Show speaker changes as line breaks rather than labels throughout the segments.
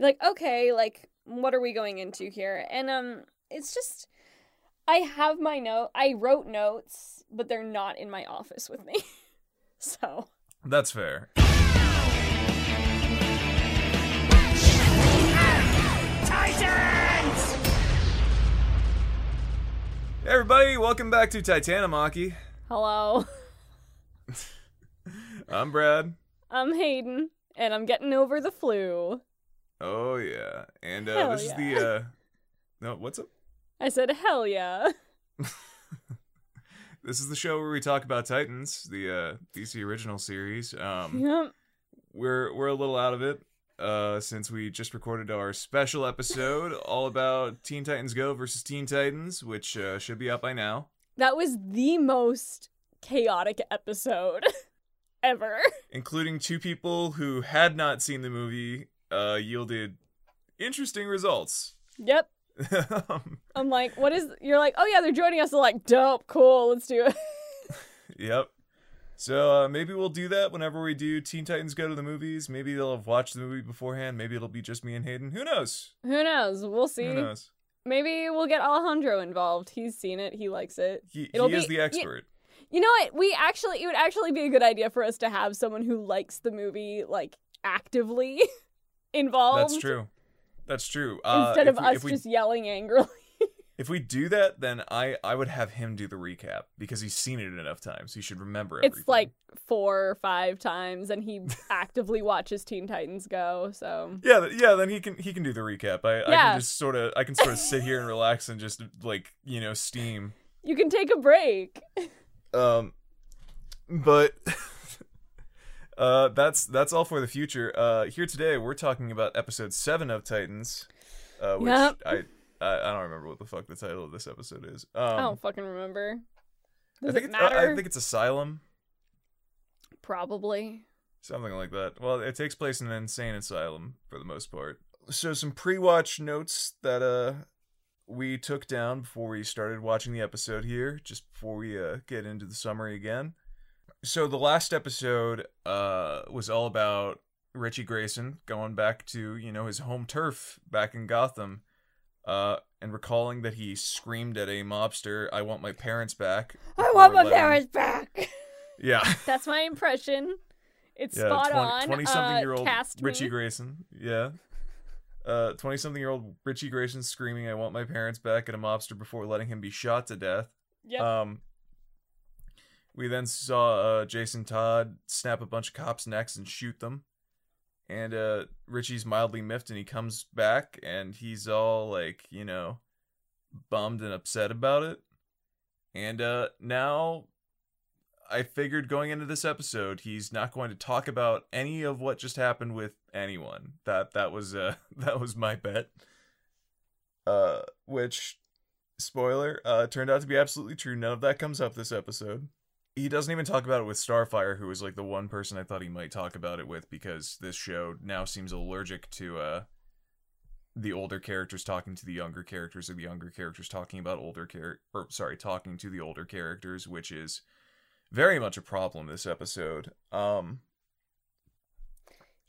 like, okay, like what are we going into here? And um it's just I have my note I wrote notes, but they're not in my office with me. so
That's fair.
Titans!
Hey everybody, welcome back to Titanamaki.
hello.
I'm Brad.
I'm Hayden, and I'm getting over the flu.
Oh yeah, and uh, this is the uh, no, what's up?
I said hell yeah.
This is the show where we talk about Titans, the uh, DC original series. Um,
Yep.
we're we're a little out of it uh, since we just recorded our special episode all about Teen Titans Go versus Teen Titans, which uh, should be out by now,
That was the most chaotic episode ever.
including two people who had not seen the movie. Uh, yielded interesting results.
Yep. I'm like, what is you're like, oh yeah, they're joining us. Like, dope, cool, let's do it.
Yep. So uh, maybe we'll do that whenever we do Teen Titans Go to the movies. Maybe they'll have watched the movie beforehand. Maybe it'll be just me and Hayden. Who knows?
Who knows? We'll see.
Who knows?
Maybe we'll get Alejandro involved. He's seen it. He likes it.
He, he is the expert.
You know what? We actually, it would actually be a good idea for us to have someone who likes the movie, like actively involved.
That's true. That's true. Uh,
Instead of
we,
us
we,
just yelling angrily.
if we do that, then I I would have him do the recap because he's seen it enough times. He should remember everything.
It's like four or five times, and he actively watches Teen Titans Go. So
yeah, yeah. Then he can he can do the recap. I, I can just sort of I can sort of sit here and relax and just like you know steam.
you can take a break.
Um, but uh, that's that's all for the future. Uh, here today we're talking about episode seven of Titans, uh, which
Yep.
I, I I don't remember what the fuck the title of this episode is. Um,
I don't fucking remember.
I
Does
think
it
it's, I-
matter?
I think it's Asylum,
Probably.
something like that. Well, it takes place in an insane asylum for the most part. So some pre-watch notes that uh we took down before we started watching the episode here, just before we uh, get into the summary again. So the last episode uh, was all about Richie Grayson going back to you know his home turf back in Gotham, uh, and recalling that he screamed at a mobster, "I want my parents back."
I want my parents back.
Yeah,
That's my impression. It's
yeah,
spot
20,
on.
20 something
uh,
year old
cast
Richie
me.
Grayson. Yeah. Uh, 20 something year old Richie Grayson screaming, I want my parents back at a mobster before letting him be shot to death.
Yep.
Um, we then saw uh, Jason Todd snap a bunch of cops' necks and shoot them. And uh, Richie's mildly miffed and he comes back and he's all like, you know, bummed and upset about it. And uh, now I figured going into this episode, he's not going to talk about any of what just happened with anyone. That that was uh that was my bet. Uh which spoiler, uh turned out to be absolutely true. None of that comes up this episode. He doesn't even talk about it with Starfire, who was like the one person I thought he might talk about it with because this show now seems allergic to uh the older characters talking to the younger characters or the younger characters talking about older char- or sorry, talking to the older characters, which is very much a problem this episode. Um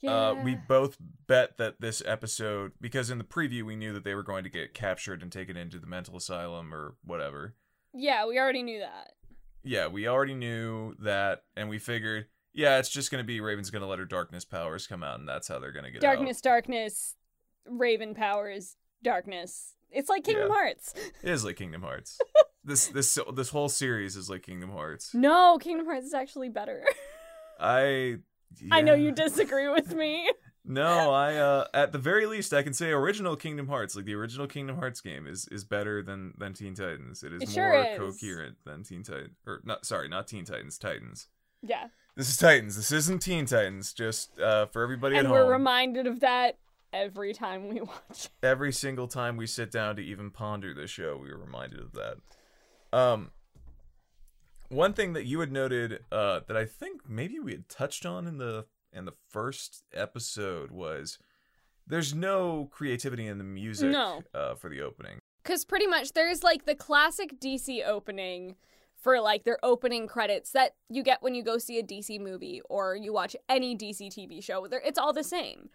yeah.
uh, we both bet that this episode, because in the preview we knew that they were going to get captured and taken into the mental asylum or whatever.
yeah, we already knew that.
Yeah, we already knew that, and we figured, yeah, it's just going to be Raven's going to let her darkness powers come out, and that's how they're going to get
Darkness, darkness, Raven powers, darkness. It's like Kingdom
Yeah.
Hearts.
out. It is like Kingdom Hearts. this this this whole series is like Kingdom Hearts.
No, Kingdom Hearts is actually better.
I
I know you disagree with me.
No, I uh at the very least I can say original Kingdom Hearts, like the original Kingdom Hearts game is is better than than Teen Titans. It is
It
more
is.
coherent than Teen Titans or not sorry, not Teen Titans, Titans.
Yeah.
This is Titans. This isn't Teen Titans. Just uh for everybody
and
at
we're
home.
reminded of that every time we watch it.
every single time we sit down to even ponder this show, we are reminded of that. Um one thing that you had noted uh that I think maybe we had touched on in the in the first episode was there's no creativity in the music
No.
uh, for the opening.
Because pretty much there's like the classic DC opening for like their opening credits that you get when you go see a DC movie or you watch any DC TV show. It's all the same.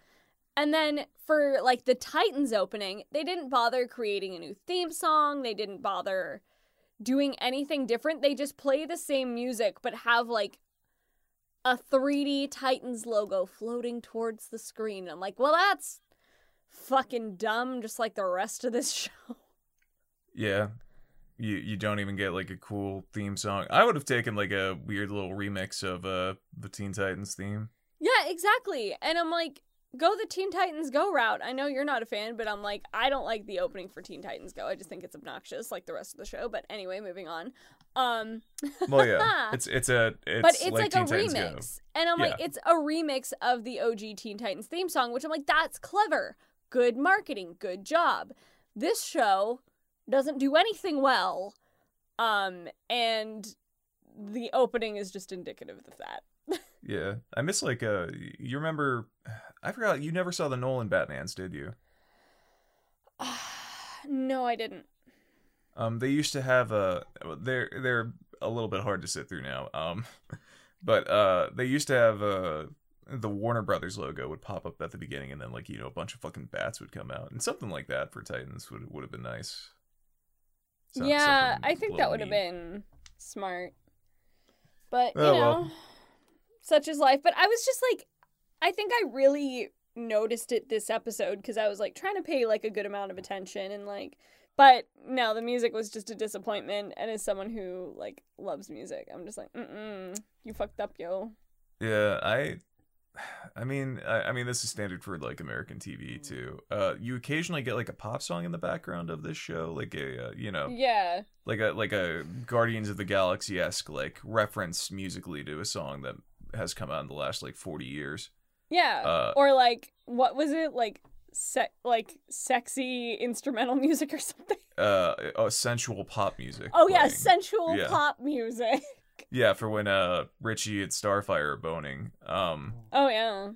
And then for like the Titans opening, they didn't bother creating a new theme song. They didn't bother doing anything different. They just play the same music but have like a 3D Titans logo floating towards the screen. I'm like, well, that's fucking dumb, just like the rest of this show.
Yeah. You you don't even get like a cool theme song. I would have taken like a weird little remix of uh the Teen Titans theme.
Yeah, exactly. And I'm like, go the Teen Titans Go route. I know you're not a fan, but I'm like, I don't like the opening for Teen Titans Go. I just think it's obnoxious, like the rest of the show. But anyway, moving on. Um,
Well, yeah. it's it's a it's
but it's
like,
like, a
Titans
remix, and I'm like, it's a remix of the OG Teen Titans theme song, which I'm like, that's clever, good marketing, good job. This show doesn't do anything well, um, and the opening is just indicative of that.
Yeah. I miss like uh you remember I forgot you never saw the Nolan Batmans, did you?
no, I didn't.
Um, they used to have a. They're they're a little bit hard to sit through now. Um, but uh, they used to have uh the Warner Brothers logo would pop up at the beginning, and then like you know a bunch of fucking bats would come out, and something like that for Titans would would have been nice.
Yeah, I think that would have been smart. But, you
Oh,
know,
well.
such is life. But I was just like, I think I really noticed it this episode because I was like trying to pay like a good amount of attention and like, but no, the music was just a disappointment. And as someone who like loves music, I'm just like, mm mm, you fucked up, yo.
Yeah, I. I mean, I, I mean, this is standard for like American TV too. Uh, you occasionally get like a pop song in the background of this show, like a uh, you know,
Yeah.
like a like a Guardians of the Galaxy esque like reference musically to a song that has come out in the last like forty years.
Yeah.
Uh,
or like, what was it? Like, se- like sexy instrumental music or something.
Uh, oh, sensual pop music.
Oh yeah, sensual
Yeah.
pop music.
yeah, for when uh Richie and Starfire are boning. Um,
Oh yeah.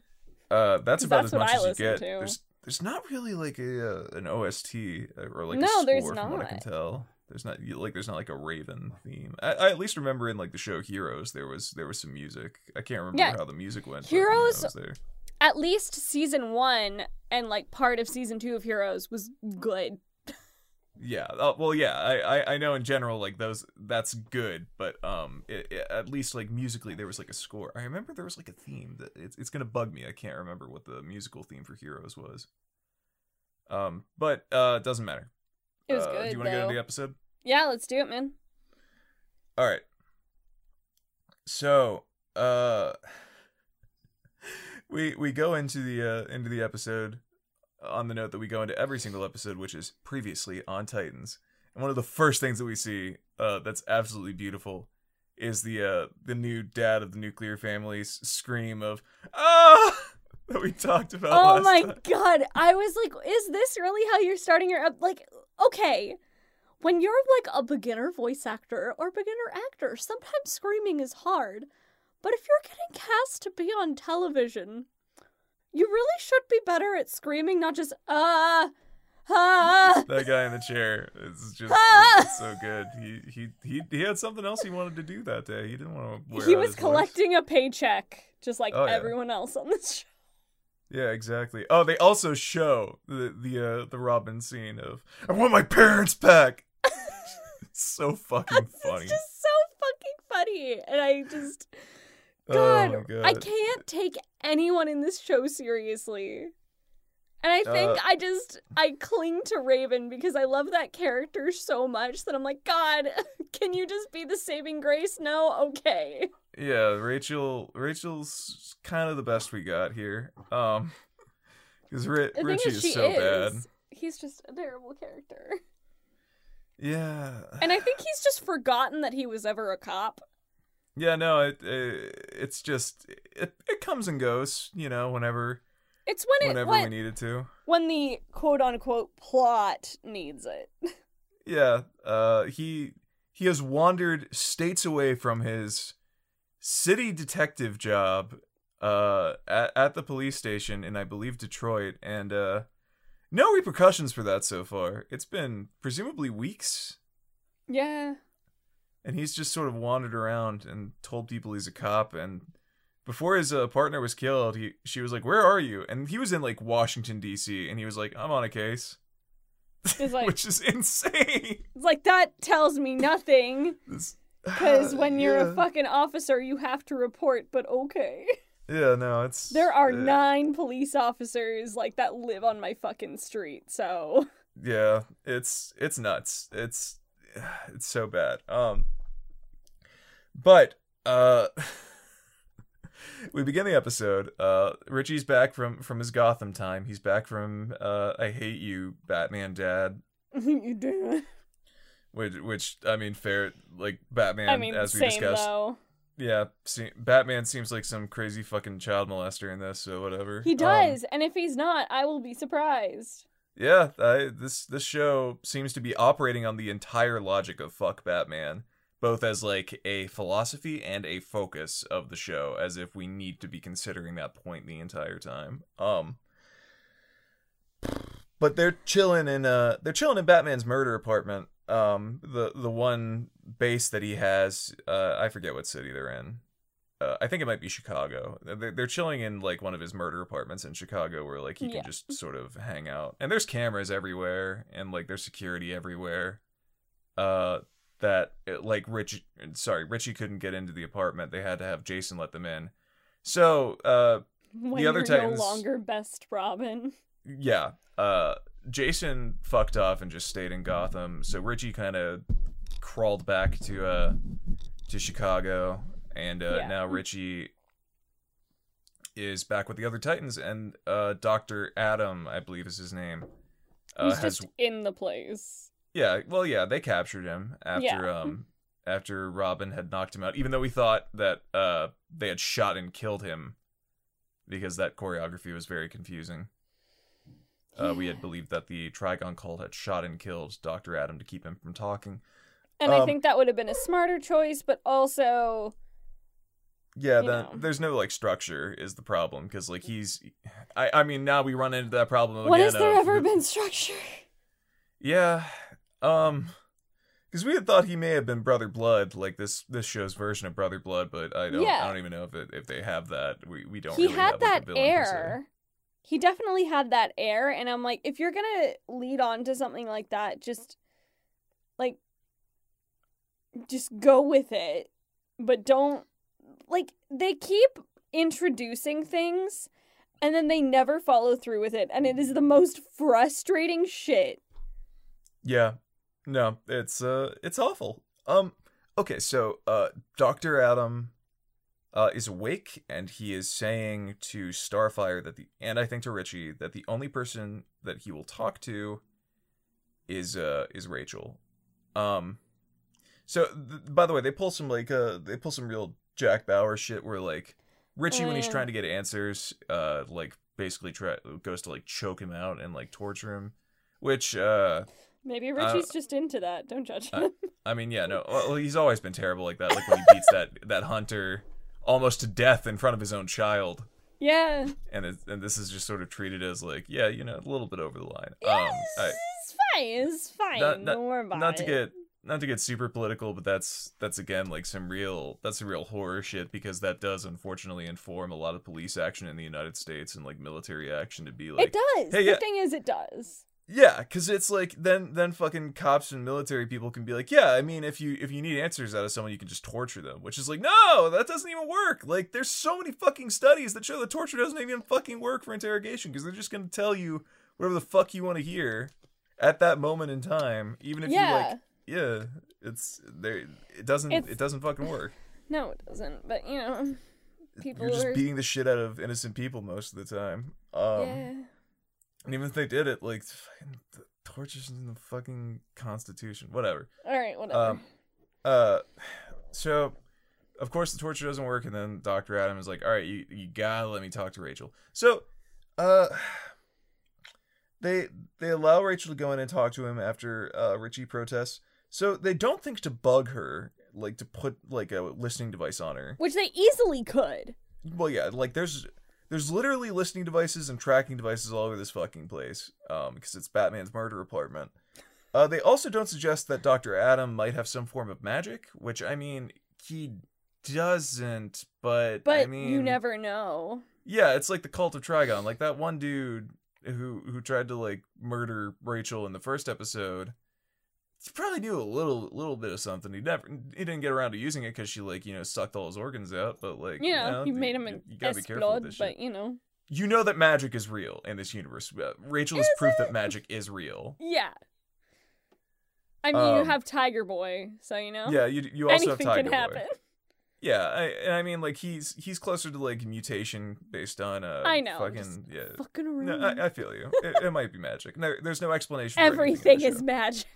uh, that's about
That's
as much
I
as you get.
to.
There's there's not really like a uh, an OST or like
No,
a score
there's
from what I can
not.
tell. There's not like there's not like a Raven theme. I, I at least remember in like the show Heroes there was there was some music. I can't remember
Yeah.
how the music went. but, you know,
Heroes-. At least season one and like part of season two of Heroes was good.
Yeah. Uh, well, yeah. I, I I know in general like those that's good, but um, it, it- at least like musically there was like a score. I remember there was like a theme that it's it's gonna bug me. I can't remember what the musical theme for Heroes was. Um, but uh, it doesn't matter.
It was
Uh,
good.
Do you want to get
though.
into the episode?
Yeah, let's do it, man.
All right. So, uh we we go into the uh into the episode on the note that we go into every single episode which is previously on Titans. And one of the first things that we see uh that's absolutely beautiful is the uh the new dad of the nuclear family's scream of ah that we talked about
Oh my
time.
god. I was like, is this really how you're starting your like okay. When you're like a beginner voice actor or beginner actor, sometimes screaming is hard. But if you're getting cast to be on television, you really should be better at screaming, not just ah ah.
That guy in the chair is just
Ah!
so good. He, he he he had something else he wanted to do that day. He didn't want to wear
He was
his voice.
collecting a paycheck, just like
Oh, yeah.
everyone else on this show.
Yeah, exactly. Oh, they also show the the uh, the Robin scene of I want my parents back. it's so fucking funny.
It's just so fucking funny. And I just God,
oh god.
I can't take anyone in this show seriously. And I think
Uh,
I just I cling to Raven because I love that character so much that I'm like, God, can you just be the saving grace? No, okay.
Yeah, Rachel Rachel's kind of the best we got here. Um cuz Ri-
The
Richie
is,
is so
is.
bad.
He's just a terrible character.
Yeah.
And I think he's just forgotten that he was ever a cop.
Yeah, no, it, it it's just it it comes and goes, you know, whenever
It's when it
whenever
when,
we need it to.
when the quote unquote plot needs it.
Yeah, uh, he he has wandered states away from his city detective job uh, at, at the police station in I believe Detroit, and uh, no repercussions for that so far. It's been presumably weeks,
Yeah.
And he's just sort of wandered around and told people he's a cop, and before his uh, partner was killed, he she was like, "Where are you?" And he was in like Washington D.C. and he was like, "I'm on a case,"
like
which is insane.
like that tells me nothing. Because when you're
Yeah.
a fucking officer, you have to report. But okay,
yeah, no, it's
there are
uh,
nine police officers like that live on my fucking street. So
Yeah, it's it's nuts. It's it's so bad. Um but uh we begin the episode. Uh Richie's back from from his Gotham time. He's back from uh I hate you Batman dad,
you do.
which which I mean fair like Batman
I mean,
as we
same
discussed.
though.
Yeah, see, Batman seems like some crazy fucking child molester in this, so whatever.
He
Um,
does, and if he's not, I will be surprised.
Yeah, I, this this show seems to be operating on the entire logic of fuck Batman, both as like a philosophy and a focus of the show, as if we need to be considering that point the entire time. Um, but they're chilling in uh they're chilling in Batman's murder apartment. Um, the the one base that he has, uh, I forget what city they're in. Uh, I think it might be Chicago. They're, they're chilling in like one of his murder apartments in Chicago, where like he
Yeah.
can just sort of hang out. And there's cameras everywhere, and like there's security everywhere. Uh, that it, like Rich, sorry, Richie couldn't get into the apartment. They had to have Jason let them in. So, uh,
When
other
you're
Titans-
no longer best Robin.
yeah, uh, Jason fucked off and just stayed in Gotham. So Richie kind of crawled back to uh to Chicago, and uh,
Yeah.
now Richie is back with the other Titans, and uh, Doctor Adam, I believe is his name. Uh,
He's
has
just in the place.
yeah, well, yeah, they captured him after
Yeah.
um after Robin had knocked him out. Even though we thought that uh they had shot and killed him because that choreography was very confusing. Uh, we had believed that the Trigon cult had shot and killed Doctor Adam to keep him from talking.
And I
Um,
think that would have been a smarter choice, but also
Yeah,
know.
there's no like structure is the problem because like he's, I I mean now we run into that problem again.
has there
of
ever been structure?
Yeah, um, because we had thought he may have been Brother Blood, like this this show's version of Brother Blood, but I don't
Yeah.
I don't even know if it, if they have that. We we don't.
He
really
had
have,
that
se.
air. He definitely had that air, and I'm like, if you're gonna lead on to something like that, just like just go with it. But don't like they keep introducing things and then they never follow through with it, and it is the most frustrating shit.
Yeah, no, it's uh, it's awful. Um, okay, so uh, Doctor Adam, uh, is awake and he is saying to Starfire that the and I think to Richie that the only person that he will talk to is uh is Rachel. Um, so th- by the way, they pull some like uh they pull some real Jack Bauer shit where like Richie when he's
Mm.
trying to get answers, uh, like basically try goes to like choke him out and like torture him, which uh.
Maybe
Uh,
Richie's just into that. Don't judge
I-
him.
I mean, yeah, no. Well, he's always been terrible like that. Like when he beats that that hunter almost to death in front of his own child,
yeah.
and it, and this is just sort of treated as like, yeah, you know, a little bit over the line.
Yeah,
Um, I,
it's fine. It's fine.
Not- not-
Don't worry about
not to
it.
get not to get super political, but that's that's again like some real that's a real horror shit because that does unfortunately inform a lot of police action in the United States and like military action to be like
it does.
hey,
the
yeah.
thing is, it does.
Yeah, because it's like then then fucking cops and military people can be like, yeah, I mean, if you if you need answers out of someone, you can just torture them, which is like, no, that doesn't even work. Like, there's so many fucking studies that show that torture doesn't even fucking work for interrogation because they're just gonna tell you whatever the fuck you want to hear at that moment in time, even if
yeah.
you like, yeah, it's there. It doesn't
It's-
it doesn't fucking work.
No, it doesn't. But you know, people
You're just
are.
beating the shit out of innocent people most of the time. Um,
yeah.
and even if they did it, like, fucking, the torture's in the fucking constitution, whatever.
All right. Whatever.
Um, uh, so of course the torture doesn't work, and then Doctor Adam is like, "All right, you you gotta let me talk to Rachel." So, uh, they they allow Rachel to go in and talk to him after uh, Richie protests. So they don't think to bug her, like to put like a listening device on her.
Which they easily could.
Well, yeah, like there's there's literally listening devices and tracking devices all over this fucking place, um, because it's Batman's murder apartment. Uh, they also don't suggest that Doctor Adam might have some form of magic, which I mean, he doesn't, but
But
I mean,
you never know.
Yeah, it's like the cult of Trigon. Like that one dude who who tried to like murder Rachel in the first episode. He probably knew a little little bit of something. He never he didn't get around to using it because she like you know sucked all his organs out. But like
You know, he
you-
made him
you, you gotta be careful with
explode,
this shit.
but you know.
You know that magic is real in this universe. Uh, Rachel is,
Is
proof
it?
that magic is real.
Yeah. I mean, you
Um,
have Tiger Boy, so you know.
Yeah, you you also
anything
have Tiger
can
Boy.
happen.
Yeah, I, and I mean like he's he's closer to like mutation based on uh
I know,
fucking yeah.
Fucking around.
No, I, I feel you. It, it might be magic. No, there's no explanation. for anything in
Everything is
show.
magic.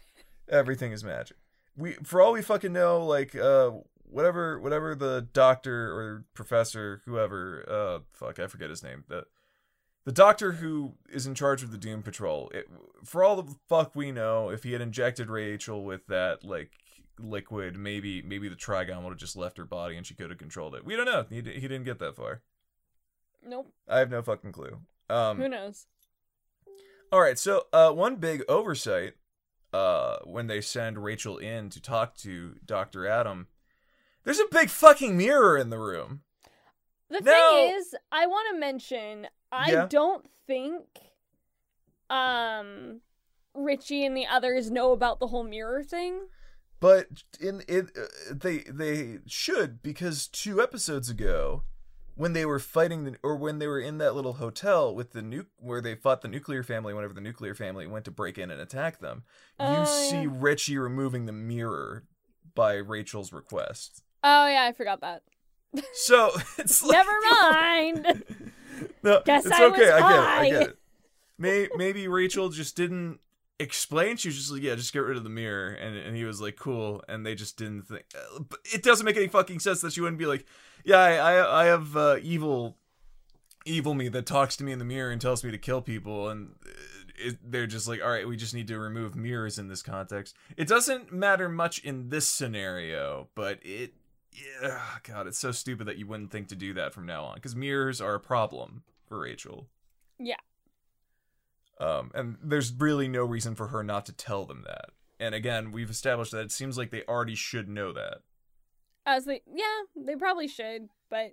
Everything is magic. We, for all we fucking know, like uh, whatever, whatever the doctor or professor, whoever, uh, fuck, I forget his name. The, the doctor who is in charge of the Doom Patrol. It, for all the fuck we know, if he had injected Rachel with that like liquid, maybe, maybe the Trigon would have just left her body and she could have controlled it. We don't know. He, he didn't get that far.
Nope.
I have no fucking clue. Um,
Who knows?
all right, so uh, one big oversight uh, when they send Rachel in to talk to Doctor Adam, there's a big fucking mirror in the room.
The
No.
thing is, I want to mention, I
Yeah.
don't think um Richie and the others know about the whole mirror thing.
But in it, uh, they they should because two episodes ago, when they were fighting the, or when they were in that little hotel with the nu where they fought the nuclear family, whenever the nuclear family went to break in and attack them, you
Oh,
see
yeah.
Richie removing the mirror by Rachel's request.
Oh yeah, I forgot that.
So it's like,
Never mind.
No,
Guess
it's
I
okay. I get it. I get it. May, maybe Rachel just didn't explain. She was just like, "Yeah, just get rid of the mirror," and and he was like, "Cool," and they just didn't think. uh, But it doesn't make any fucking sense that she wouldn't be like, "Yeah, I I, I have uh, evil, evil me that talks to me in the mirror and tells me to kill people," and uh, it, they're just like, "All right, we just need to remove mirrors in this context." It doesn't matter much in this scenario, but it. Yeah, God, it's so stupid that you wouldn't think to do that from now on because mirrors are a problem for Rachel.
Yeah.
Um, and there's really no reason for her not to tell them that. And again, we've established that it seems like they already should know that.
As they, yeah, they probably should, but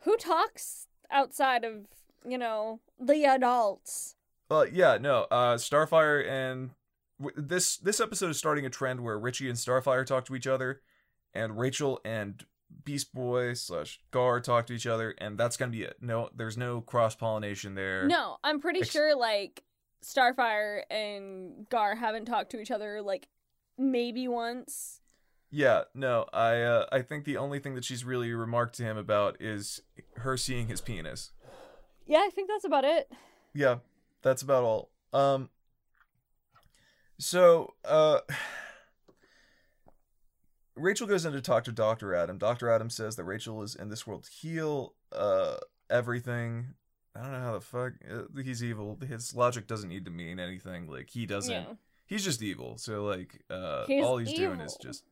who talks outside of you know the adults?
Well, yeah, no. Uh, Starfire and w- this this episode is starting a trend where Richie and Starfire talk to each other, and Rachel and Beast Boy slash Gar talk to each other, and that's gonna be it. No, there's no cross pollination there.
No, I'm pretty
Ex-
sure like Starfire and Gar haven't talked to each other like maybe once.
Yeah, no. I uh, I think the only thing that she's really remarked to him about is her seeing his penis.
Yeah, I think that's about it.
Yeah, that's about all. Um so uh Rachel goes in to talk to Dr. Adam. Dr. Adam says that Rachel is in this world to heal uh everything. I don't know how the fuck uh, he's evil. His logic doesn't need to mean anything. Like he doesn't
Yeah.
he's just evil. So like uh
He's
all he's doing is just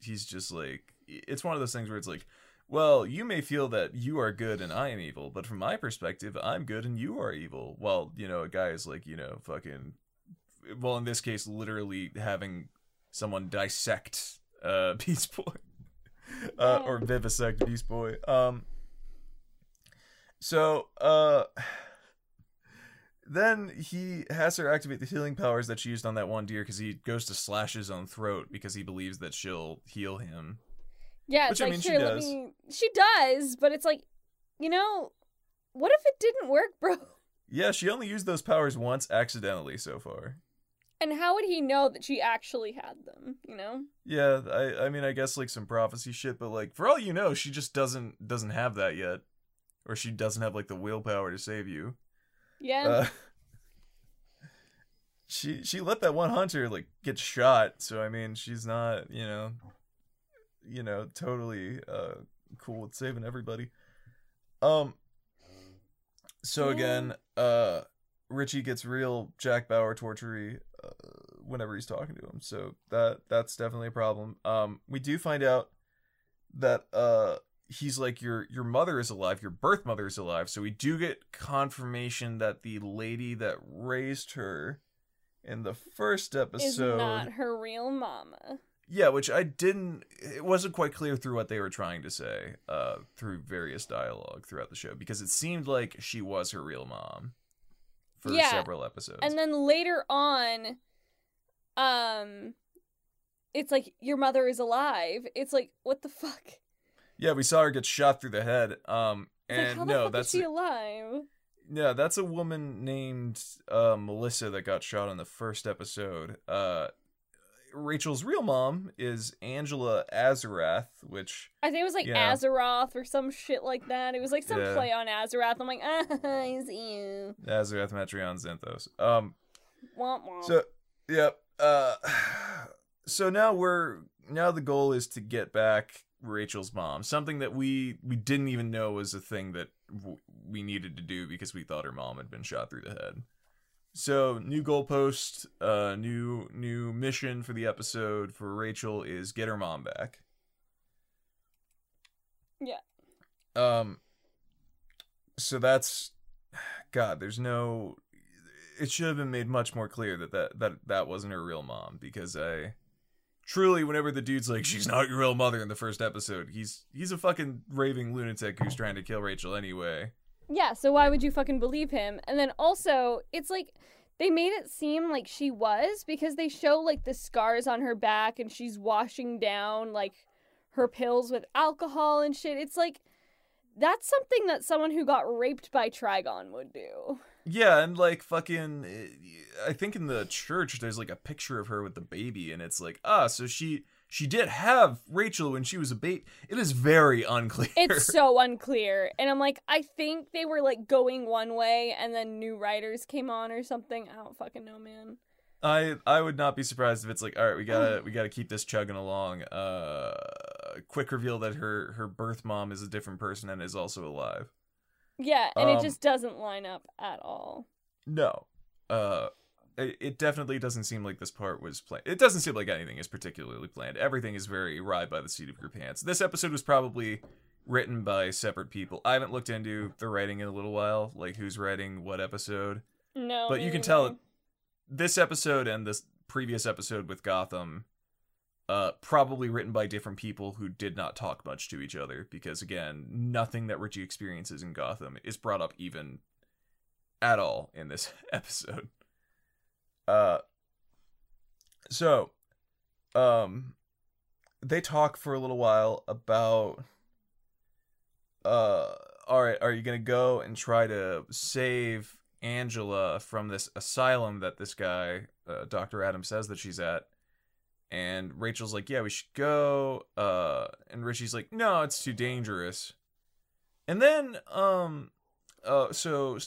he's just like it's one of those things where it's like well, you may feel that you are good and I am evil, but from my perspective, I'm good and you are evil. Well, you know, a guy is like, you know, fucking well, in this case, literally having someone dissect uh Beast Boy. Uh, or vivisect Beast Boy. Um so uh then he has her activate the healing powers that she used on that one deer because he goes to slash his own throat because he believes that she'll heal him.
Yeah,
Which,
it's
I
like
mean, she
here, let
does.
me. She does, but it's like, you know, what if it didn't work, bro?
Yeah, she only used those powers once accidentally so far.
And how would he know that she actually had them? You know?
Yeah, I I mean I guess like some prophecy shit, but like for all you know, she just doesn't doesn't have that yet. Or she doesn't have like the willpower to save you.
Yeah.
Uh, she she let that one hunter like get shot, so I mean she's not, you know you know, totally uh cool with saving everybody. Um so
Yeah.
again, uh Richie gets real Jack Bauer tortury uh, whenever he's talking to him. So that that's definitely a problem. Um we do find out that uh he's like your your mother is alive, your birth mother is alive. So we do get confirmation that the lady that raised her in the first episode is
not her real mama.
Yeah, which I didn't. It wasn't quite clear through what they were trying to say uh, through various dialogue throughout the show because it seemed like she was her real mom for
Yeah,
several episodes.
And then later on, um, it's like your mother is alive. It's like what the fuck?
yeah, we saw her get shot through the head. Um,
It's like,
and
the
no, that's
is she alive?
yeah, that's a woman named uh, Melissa that got shot in the first episode. Uh, Rachel's real mom is Angela Azarath, which
I think it was like
Yeah.
Azeroth or some shit like that. It was like some
Yeah.
play on Azeroth. I'm like, ah, I see you.
Azarath Metrion Zinthos. Um,
Womp womp.
So, yep. Uh, so now we're now the goal is to get back Rachel's mom. Something that we we didn't even know was a thing that w- we needed to do because we thought her mom had been shot through the head. So new goalpost, uh, new new mission for the episode for Rachel is get her mom back.
Yeah.
Um. So that's, God. There's no. It should have been made much more clear that that that that wasn't her real mom because I. Truly, whenever the dude's like, "She's not your real mother" in the first episode, he's he's a fucking raving lunatic who's trying to kill Rachel anyway.
Yeah, so why would you fucking believe him? And then also, it's like they made it seem like she was because they show like the scars on her back and she's washing down like her pills with alcohol and shit. It's like that's something that someone who got raped by Trigon would do.
Yeah, and like fucking, I think in the church there's like a picture of her with the baby, and it's like, ah, so she she did have Rachel when she was a baby. It is very unclear.
It's so unclear. And I'm like, I think they were like going one way and then new writers came on or something. I don't fucking know, man.
I I would not be surprised if it's like, all right, we gotta we gotta keep this chugging along. Uh, quick reveal that her her birth mom is a different person and is also alive.
Yeah, and it
Um,
just doesn't line up at all.
No, uh, it, it definitely doesn't seem like this part was planned. It doesn't seem like anything is particularly planned. Everything is very ride by the seat of your pants. This episode was probably written by separate people. I haven't looked into the writing in a little while, like who's writing what episode.
No.
But you can tell this episode and this previous episode with Gotham uh probably written by different people who did not talk much to each other because again nothing that Richie experiences in Gotham is brought up even at all in this episode uh so um they talk for a little while about uh all right are you gonna go and try to save angela from this asylum that this guy uh, dr adam says that she's at? And rachel's like yeah we should go uh and richie's like no it's too dangerous. And then um uh so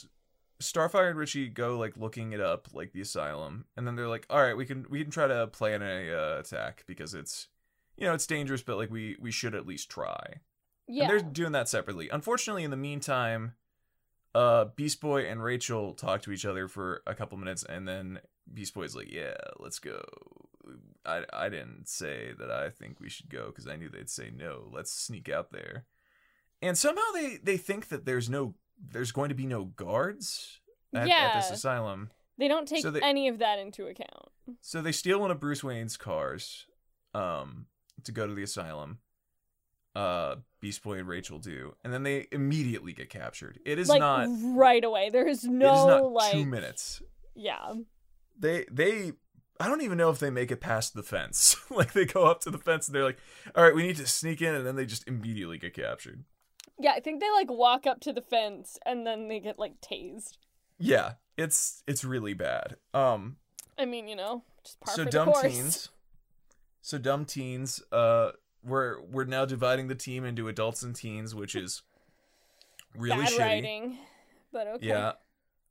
starfire and richie go like looking it up like the asylum and then they're like all right we can we can try to plan a uh, attack because it's you know it's dangerous but like we we should at least try
Yeah.
and they're doing that separately. Unfortunately, in the meantime, uh, Beast Boy and Rachel talk to each other for a couple minutes, and then Beast Boy's like, "Yeah, let's go." I I didn't say that I think we should go because I knew they'd say no. Let's sneak out there, and somehow they they think that there's no there's going to be no guards at, at this asylum.
They don't take
So they-
any of that into account.
So they steal one of Bruce Wayne's cars, um, to go to the asylum. Uh, Beast Boy and Rachel do, and then they immediately get captured. It is
like
not.
right away. There is
it is
no
not
like
two minutes.
Yeah.
They they. I don't even know if they make it past the fence. like they go up to the fence and they're like, "All right, we need to sneak in," and then they just immediately get captured.
Yeah, I think they like walk up to the fence and then they get like tased.
Yeah, it's it's really bad. Um,
I mean, you know, just par
so
for
dumb
the course.
teens so dumb teens uh we're we're now dividing the team into adults and teens which is really
Bad
shitty
writing. But okay.
yeah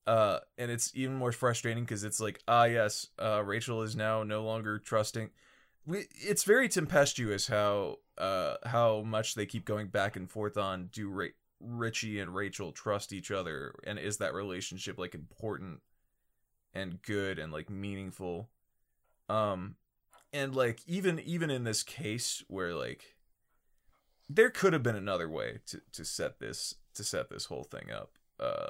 uh and it's even more frustrating because it's like ah yes uh rachel is now no longer trusting we, it's very tempestuous how uh how much they keep going back and forth on do Ra- richie and rachel trust each other? And is that relationship like important and good and like meaningful? Um and like even even in this case where like there could have been another way to to set this to set this whole thing up uh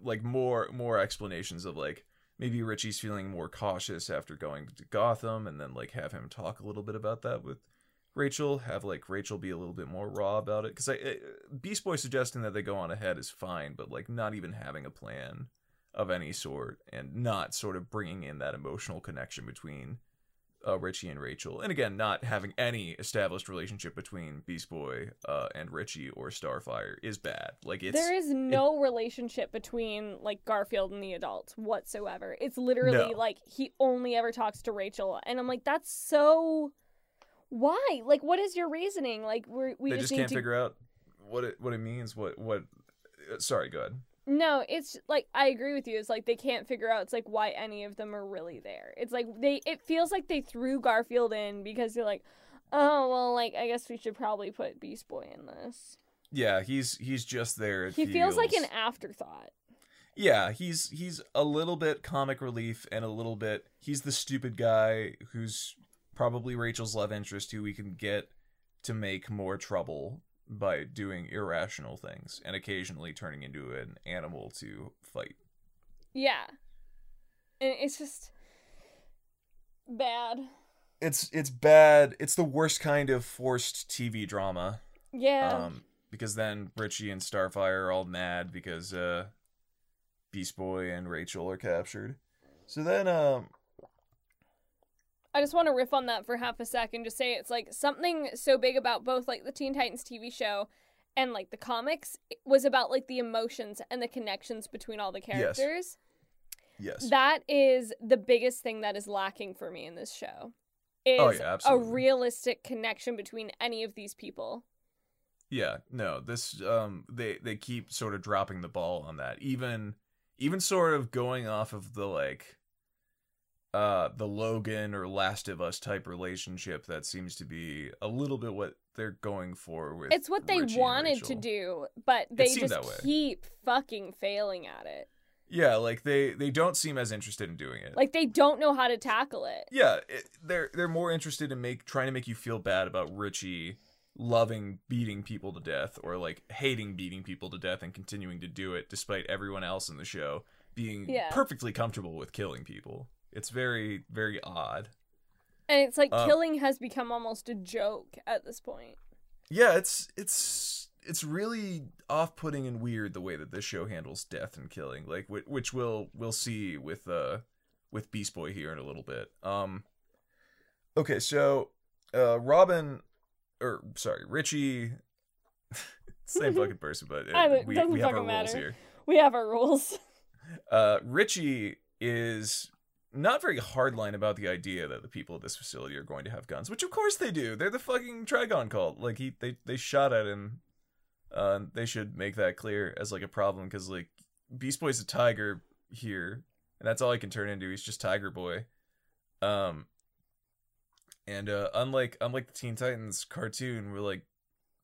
like more more explanations of like maybe Richie's feeling more cautious after going to Gotham, and then like have him talk a little bit about that with Rachel. Have like Rachel be a little bit more raw about it because I uh, Beast Boy suggesting that they go on ahead is fine, but like not even having a plan of any sort and not sort of bringing in that emotional connection between uh, Richie and Rachel. And again, not having any established relationship between Beast Boy uh, and Richie or Starfire is bad. Like it's
there is no relationship between like Garfield and the adults whatsoever. It's literally
No.
like he only ever talks to Rachel, and I'm like, that's so. Why? Like, what is your reasoning? Like, we're, we
they
just,
just can't
to.
figure out what it what it means. What what? uh, Sorry, go ahead.
No, it's like I agree with you. It's like they can't figure out. It's like why any of them are really there. It's like they. It feels like they threw Garfield in because they're like, oh well, like I guess we should probably put Beast Boy in this.
Yeah, he's he's just there.
He feels like an afterthought.
Yeah, he's he's a little bit comic relief and a little bit he's the stupid guy who's probably Rachel's love interest who we can get to make more trouble by doing irrational things and occasionally turning into an animal to fight.
Yeah, and it's just bad.
It's it's bad. It's the worst kind of forced TV drama.
Yeah.
Um because then Richie and Starfire are all mad because uh Beast Boy and Rachel are captured. So then um
I just want to riff on that for half a second. Just say it's like something so big about both like the Teen Titans TV show and like the comics was about like the emotions and the connections between all the characters.
yes. yes.
That is the biggest thing that is lacking for me in this show. Is
Oh, yeah,
a realistic connection between any of these people.
Yeah, no, this um they they keep sort of dropping the ball on that. Even even sort of going off of the like uh the Logan or Last of Us type relationship that seems to be a little bit what they're going for with
It's what they
Richie
wanted to do, but they just keep fucking failing at it.
Yeah, like they they don't seem as interested in doing it.
Like they don't know how to tackle it.
yeah, it, they're they're more interested in make trying to make you feel bad about Richie loving beating people to death or like hating beating people to death and continuing to do it despite everyone else in the show being
Yeah.
perfectly comfortable with killing people. It's very very odd.
And it's like
Um,
killing has become almost a joke at this point.
Yeah, it's it's it's really off-putting and weird the way that this show handles death and killing, like whi- which we'll we'll see with uh with Beast Boy here in a little bit. Um Okay, so uh Robin or sorry, Richie same fucking person, but uh, we,
doesn't
we have our
fucking
rules
matter.
here.
We have our rules.
Uh Richie is not very hardline about the idea that the people at this facility are going to have guns, which of course they do. They're the fucking Trigon cult. Like he, they, they shot at him. Uh, they should make that clear as like a problem because like Beast Boy's a tiger here, and that's all he can turn into. He's just Tiger Boy. Um, and uh, unlike unlike the Teen Titans cartoon, where like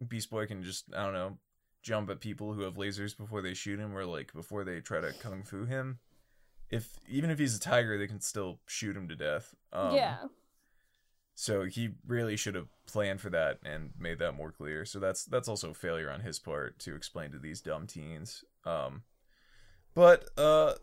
Beast Boy can just I don't know jump at people who have lasers before they shoot him, or like before they try to kung fu him. If even if he's a tiger, they can still shoot him to death. Um,
yeah.
So he really should have planned for that and made that more clear. So that's that's also a failure on his part to explain to these dumb teens. Um, but uh,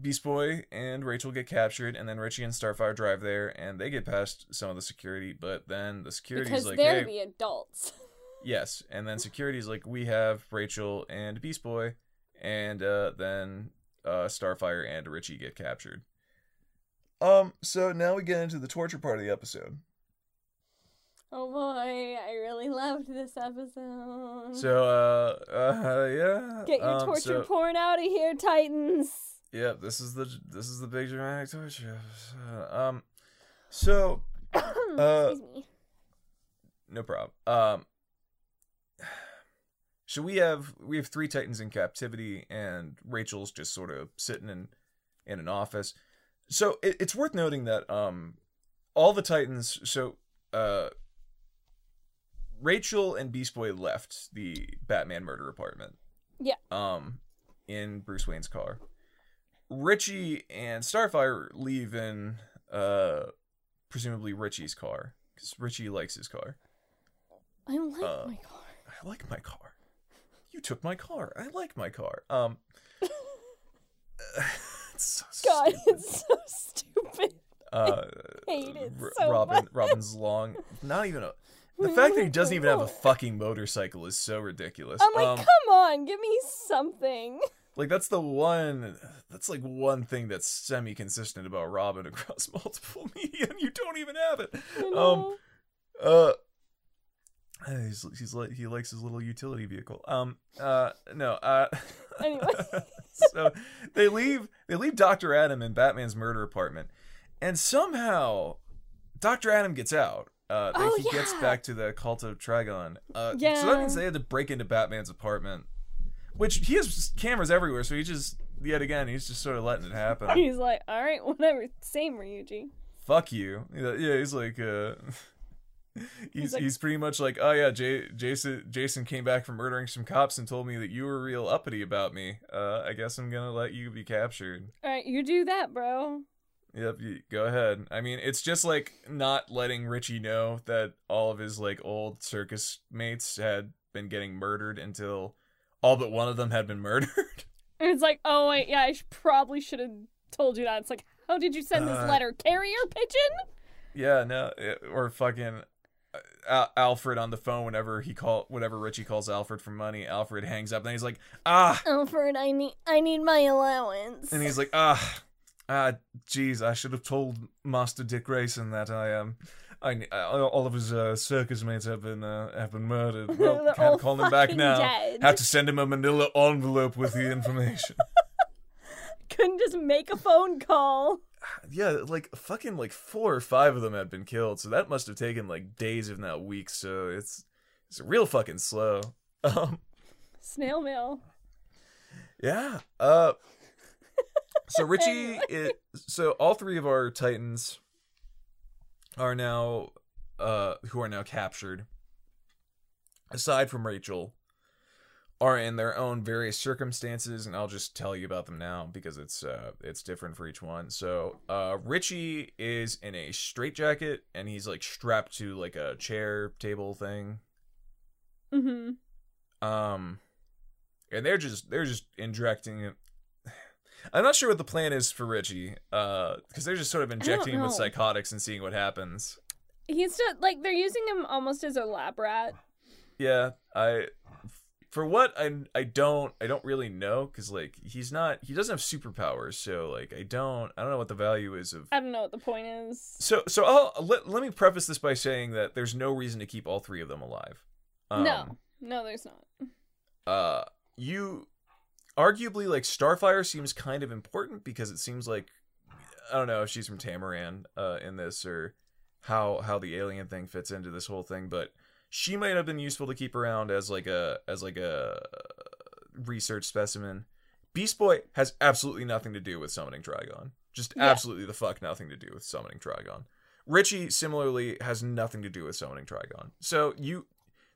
Beast Boy and Rachel get captured, and then Richie and Starfire drive there, and they get past some of the security. But then the security's
Because
like,
they're
"Hey,
the adults.
Yes, and then security's like, we have Rachel and Beast Boy, and uh, then uh, Starfire and Richie get captured. Um, so now we get into the torture part of the episode.
Oh boy, I really loved this episode.
So, uh, uh yeah.
Get your
um,
torture
so-
porn out of here, Titans.
Yeah, this is the this is the big dramatic torture. episode. Um, so Uh,
Excuse me.
no problem. Um, so we have we have three titans in captivity, and Rachel's just sort of sitting in in an office. So it, it's worth noting that um, all the titans. So uh, Rachel and Beast Boy left the Batman murder apartment.
Yeah.
Um, in Bruce Wayne's car. Richie and Starfire leave in uh, presumably Richie's car because Richie likes his car.
I like
uh,
my car.
I like my car. You took my car. I like my car. Um so
God,
stupid.
it's so stupid.
uh,
hate it
R-
so
Robin
much.
Robin's long. Not even a. The fact that he doesn't even have a fucking motorcycle is so ridiculous.
I'm like,
um,
come on, give me something.
like that's the one. That's like one thing that's semi-consistent about Robin across multiple media, and you don't even have it. Um. Uh, he's he's like he likes his little utility vehicle. Um, uh, no. Uh,
Anyway.
so they leave they leave Doctor Adam in Batman's murder apartment, and somehow Doctor Adam gets out. Uh,
Oh,
he gets back to the cult of Trigon. Uh,
yeah.
So that means they had to break into Batman's apartment, which he has cameras everywhere. So he just yet again he's just sort of letting it happen.
He's like, all right, whatever. Same, Ryuji.
fuck you. Yeah, yeah, he's like, uh, he's he's,
like-
pretty much like, oh yeah, J- Jason Jason came back from murdering some cops and told me that you were real uppity about me. Uh, I guess I'm gonna let you be captured.
All right, you do that, bro.
Yep, you, go ahead. I mean, it's just like not letting Richie know that all of his like old circus mates had been getting murdered until all but one of them had been murdered.
And it's like, oh wait, yeah, I sh- probably should have told you that. It's like, how did you send this
Uh,
letter? Carrier pigeon?
Yeah, no, eh, or fucking Al- Alfred on the phone whenever he call whenever Richie calls Alfred for money, Alfred hangs up and he's like, ah,
Alfred, I need, I need my allowance.
and he's like, ah, ah, jeez, I should have told Master Dick Grayson that I am. I, uh, all of his uh, circus mates have been uh, have been murdered. Well, can't
all
call him back now.
dead.
Have to send him a Manila envelope with the information.
couldn't just make a phone call.
Yeah, like fucking like four or five of them had been killed, so that must have taken like days, if not weeks. So it's it's real fucking slow. Um,
Snail mail.
yeah. Uh, so Richie, it, so all three of our titans are now, uh, who are now captured, aside from Rachel, are in their own various circumstances, and I'll just tell you about them now because it's uh it's different for each one. So uh Richie is in a straitjacket and he's like strapped to like a chair table thing.
Mm-hmm.
Um and they're just they're just injecting. I'm not sure what the plan is for Richie, uh, because they're just sort of injecting him with psychotics and seeing what happens.
He's just like they're using him almost as a lab rat.
Yeah, I for what I I don't I don't really know because like he's not he doesn't have superpowers, so like I don't I don't know what the value is of.
I don't know what the point is.
So so I'll let let me preface this by saying that there's no reason to keep all three of them alive. Um,
no, no, there's not.
uh you arguably like starfire seems kind of important because it seems like i don't know if she's from tamaran uh in this or how how the alien thing fits into this whole thing but she might have been useful to keep around as like a as like a research specimen beast boy has absolutely nothing to do with summoning trigon just
Yeah.
absolutely the fuck nothing to do with summoning trigon richie similarly has nothing to do with summoning trigon so you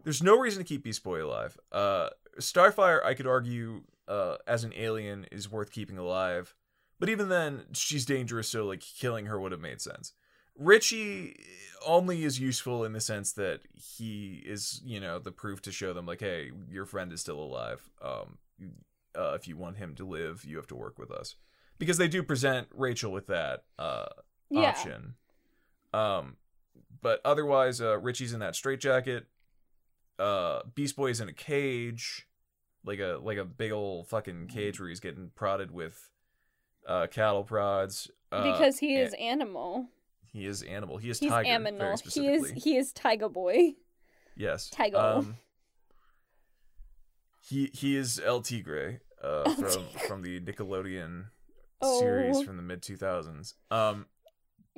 there's no reason to keep Beast Boy alive. Uh, Starfire, I could argue, uh, as an alien, is worth keeping alive, but even then, she's dangerous. So like killing her would have made sense. Richie only is useful in the sense that he is, you know, the proof to show them like, hey, your friend is still alive. Um, uh, if you want him to live, you have to work with us, because they do present Rachel with that uh,
Yeah.
option. Um, but otherwise, uh, Richie's in that straitjacket. Uh, Beast Boy is in a cage, like a like a big old fucking cage where he's getting prodded with uh cattle prods. Uh,
because he
and-
is animal.
He is animal. He is
He's
tiger.
aminal.
Very
He is he is Tiger Boy.
yes.
Tiger.
Um, he he is El Tigre. Uh,
El
from
Tigre.
from the Nickelodeon series
Oh.
from the mid two thousands. Um,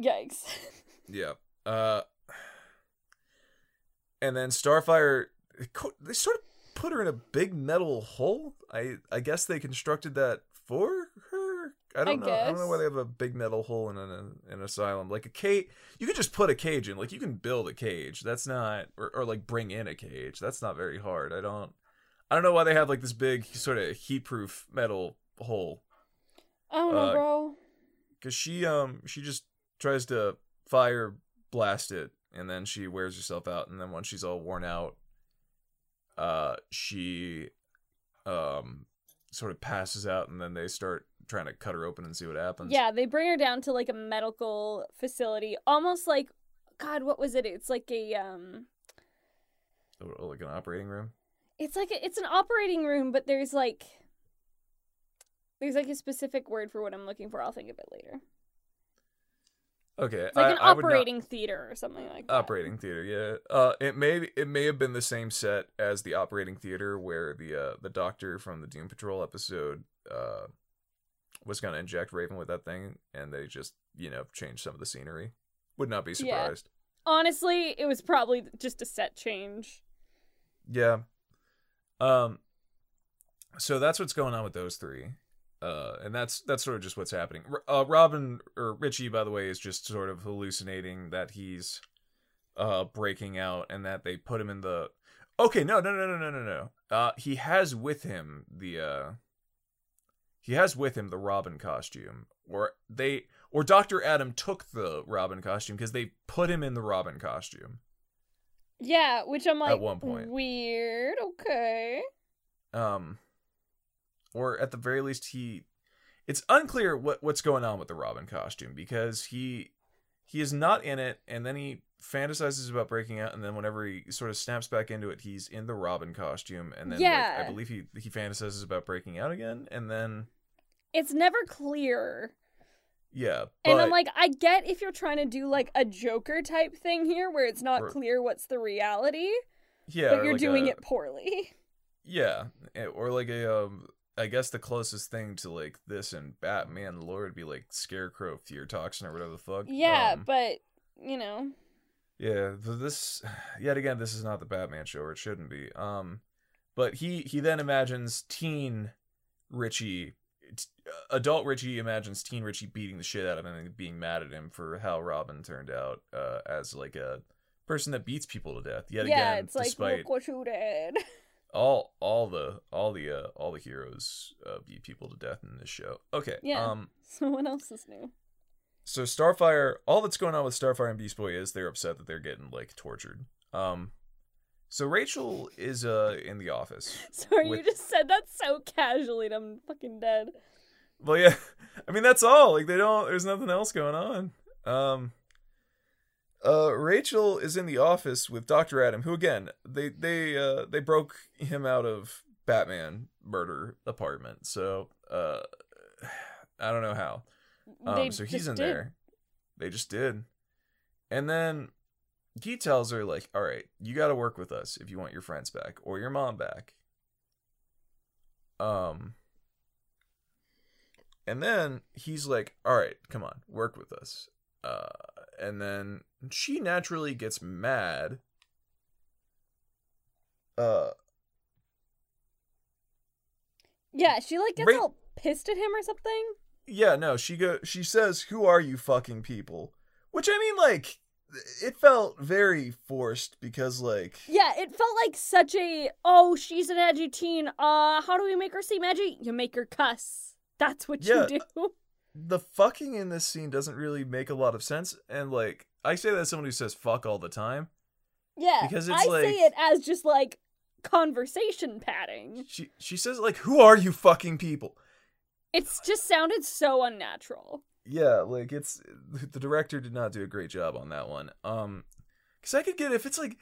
Yikes.
Yeah. Uh and then Starfire they sort of put her in a big metal hole. I I guess they constructed that for. I don't know. I don't know why they have a big metal hole in an, an asylum. Like a cage, you could just put a cage in. Like you can build a cage. That's not or, or like bring in a cage. That's not very hard. I don't I don't know why they have like this big sort of heat-proof metal hole
I don't know,
Uh,
bro.
because she um she just tries to fire blast it and then she wears herself out and then once she's all worn out uh she um sort of passes out, and then they start trying to cut her open and see what happens.
Yeah, they bring her down to like a medical facility, almost like God, what was it? It's like a um
Oh, like an operating room.
it's like a, it's an operating room, but there's like there's like a specific word for what I'm looking for. I'll think of it later.
Okay,
like
I,
an
I not-
operating theater or something like that.
operating theater. Yeah, uh, it may it may have been the same set as the operating theater where the uh the doctor from the Doom Patrol episode uh was gonna inject Raven with that thing, and they just you know changed some of the scenery. Would not be
Yeah.
surprised.
Honestly, it was probably just a set change.
Yeah. Um so that's what's going on with those three. Uh and that's that's sort of just what's happening. Uh Robin or Richie by the way is just sort of hallucinating that he's uh breaking out and that they put him in the Okay, no, no, no, no, no, no, no. Uh he has with him the uh he has with him the Robin costume or they or Dr. Adam took the Robin costume because they put him in the Robin costume.
Yeah, which I'm like at
one point.
weird. Okay.
um or at the very least he it's unclear what what's going on with the robin costume because he he is not in it and then he fantasizes about breaking out and then whenever he sort of snaps back into it he's in the robin costume and then like, i believe he he fantasizes about breaking out again and then
It's never clear.
yeah but
And I'm like, I get if you're trying to do like a Joker type thing here where it's not
Or-
clear what's the reality,
yeah
but you're
like
doing
a-
it poorly.
yeah eh, or like a um I guess the closest thing to like this and Batman lore would be like Scarecrow fear toxin or whatever the fuck.
Yeah,
Um,
but you know,
Yeah, this yet again this is not the Batman show or it shouldn't be. Um but he he then imagines teen Richie t- adult Richie imagines teen Richie beating the shit out of him and being mad at him for how Robin turned out uh as like a person that beats people to death. Yet
yeah,
again
it's like
despite
look what you did.
all all the all the uh all the heroes uh, beat people to death in this show. Okay.
Yeah.
Um
So what else is new?
so Starfire, all that's going on with Starfire and Beast Boy is they're upset that they're getting like tortured. Um, so Rachel is uh in the office.
Sorry,
With-
you just said that so casually, and I'm fucking dead.
Well, yeah, I mean that's all. Like they don't. There's nothing else going on. Um, uh, Rachel is in the office with Doctor Adam, who again they they uh they broke him out of Batman murder apartment. So uh, I don't know how. Um, so he's in
did.
there. They just did. And then he tells her, like, all right, you got to work with us if you want your friends back or your mom back. Um, and then he's like, all right, come on, work with us. Uh, and then she naturally gets mad. Uh,
Yeah, she like gets
Ra-
all pissed at him or something.
yeah, no, she go, she says, who are you fucking people? Which I mean, like, it felt very forced because, like,
Yeah, it felt like such a oh, she's an edgy teen. Uh, how do we make her seem edgy? You make her cuss. That's what
Yeah.
you do.
the fucking in this scene doesn't really make a lot of sense. And, like, I say that as someone who says fuck all the time.
Yeah,
Because it's
I
like-
say it as just like conversation padding.
She she says like, "Who are you fucking people?"
It's just sounded so unnatural.
Yeah, like it's the director did not do a great job on that one. Um, because I could get if it's like,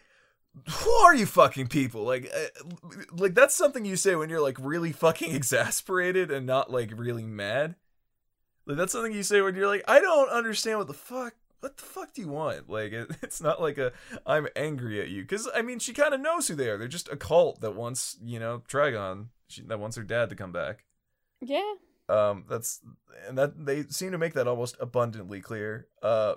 "Who are you fucking people?" Like, uh, like that's something you say when you're like really fucking exasperated and not like really mad. Like that's something you say when you're like, "I don't understand what the fuck." What the fuck do you want? Like, it, it's not like a I'm angry at you because I mean she kind of knows who they are. They're just a cult that wants you know Trigon she, that wants her dad to come back.
Yeah.
Um, that's and that they seem to make that almost abundantly clear. Uh,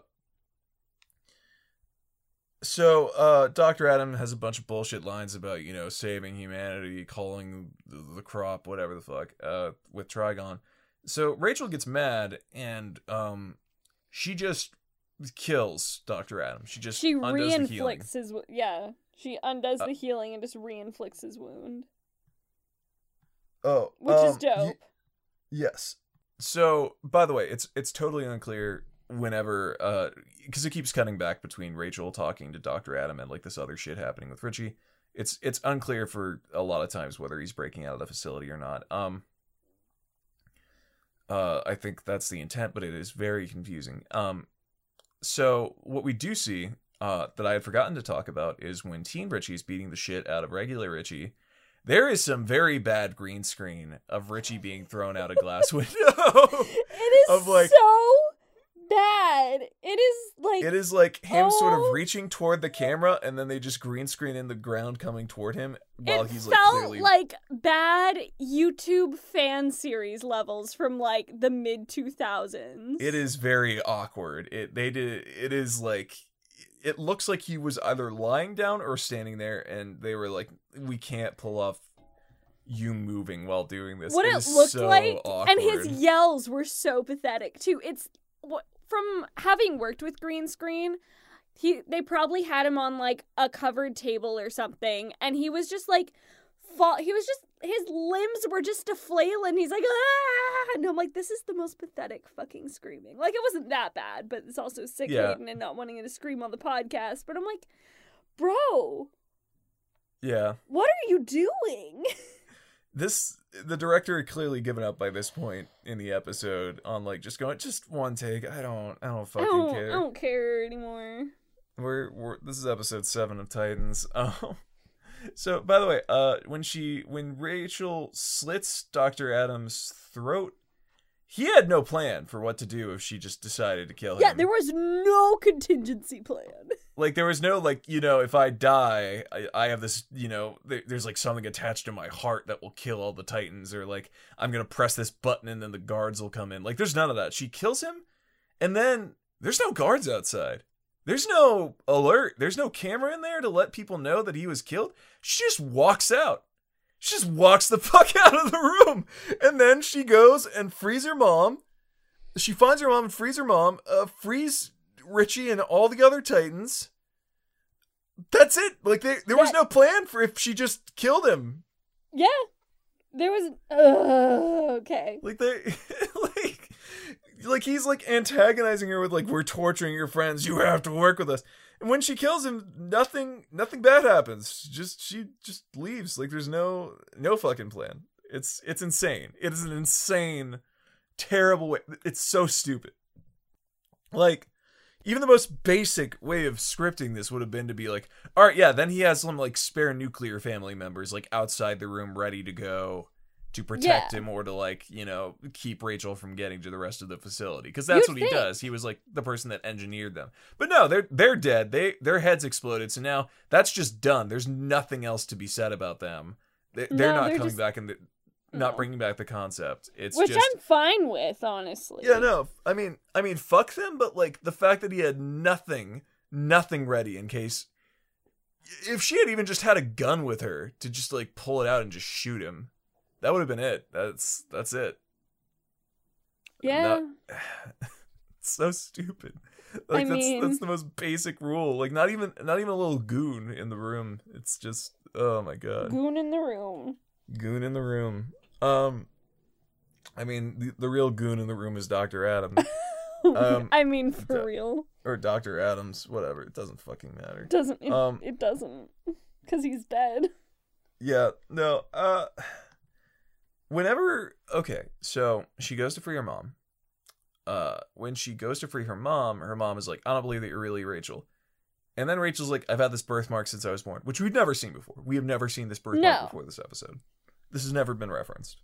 so uh, Doctor Adam has a bunch of bullshit lines about you know saving humanity, calling the, the crop, whatever the fuck, uh, with Trigon. So Rachel gets mad and um, she just kills Doctor Adam. She just
She
undoes the healing.
re-inflicts his yeah. She undoes
Uh,
the healing and just re-inflicts his wound,
Oh,
which is
um,
dope.
y- Yes. So, by the way, it's it's totally unclear whenever uh because it keeps cutting back between Rachel talking to Dr. Adam and like this other shit happening with Richie. It's it's unclear for a lot of times whether he's breaking out of the facility or not. Um Uh, I think that's the intent, but it is very confusing. Um, so what we do see uh, that I had forgotten to talk about is when Teen Richie is beating the shit out of regular Richie. There is some very bad green screen of Richie being thrown out a glass window.
It is
Of, like-
so bad. It is like
it is like him sort
Oh.
of reaching toward the camera, and then they just green screen in the ground coming toward him while
it
he's like
felt
clearly
like bad YouTube fan series levels from like the mid 2000s.
It is very awkward. It they did it is like it looks like he was either lying down or standing there and they were like we can't pull off you moving while doing this.
what it looked
so
like and his yells were so pathetic too it's wh- from having worked with green screen he they probably had him on like a covered table or something and he was just like fall he was just his limbs were just a flail and he's like ah and i'm like this is the most pathetic fucking screaming like it wasn't that bad but it's also sick
Yeah.
And not wanting to scream on the podcast but i'm like bro
Yeah.
what are you doing
This the director had clearly given up by this point in the episode on like just going just one take. I don't I don't
I
fucking
don't,
care.
I don't care anymore
We're we're this is episode seven of Titans. Um, so by the way, uh, when she when Rachel slits Doctor Adams' throat, he had no plan for what to do if she just decided to kill him.
Yeah, there was no contingency plan.
like there was no like you know if I die, I, I have this you know there, there's like something attached to my heart that will kill all the Titans, or like I'm gonna press this button and then the guards will come in. Like there's none of that. She kills him, and then there's no guards outside. There's no alert. There's no camera in there to let people know that he was killed. She just walks out. She just walks the fuck out of the room. And then she goes and frees her mom. She finds her mom and frees her mom, uh, frees Richie and all the other Titans. That's it. Like there, there was no plan for if she just killed him.
Yeah, there was. Uh, okay.
Like they, like, like he's like antagonizing her with like we're torturing your friends. You have to work with us. And when she kills him, nothing, nothing bad happens. Just she just leaves. Like there's no, no fucking plan. It's it's insane. It is an insane, terrible way. It's so stupid. Like. Even the most basic way of scripting this would have been to be like, all right, yeah, then he has some like spare nuclear family members like outside the room ready to go to protect
Yeah.
him or to like you know keep Rachel from getting to the rest of the facility because that's
You'd
what
think.
he does. He was like the person that engineered them. But no, they're they're dead. They their heads exploded. So now that's just done. There's nothing else to be said about them. They, they're
No,
not
they're
coming
just-
back and not
No.
bringing back the concept. It's
Which
just
I'm fine with, honestly.
yeah, no. I mean, I mean, fuck them. But like the fact that he had nothing, nothing ready in case. If she had even just had a gun with her to just like pull it out and just shoot him, that would have been it. That's that's it.
Yeah.
It's so stupid. Like
I
that's
mean-
that's the most basic rule. Like not even not even a little goon in the room. It's just oh my god.
Goon in the room.
Goon in the room. Um I mean the, the real goon in the room is Dr. Adam. Um,
I mean, for
d-
real.
or Dr. Adams, whatever. It doesn't fucking matter.
Doesn't it?
um,
it doesn't, because he's dead.
Yeah, no. Uh whenever okay, so she goes to free her mom. Uh when she goes to free her mom, her mom is like, "I don't believe that you're really Rachel." And then Rachel's like, "I've had this birthmark since I was born," which we've never seen before. We have never seen this birthmark
No.
before this episode. This has never been referenced.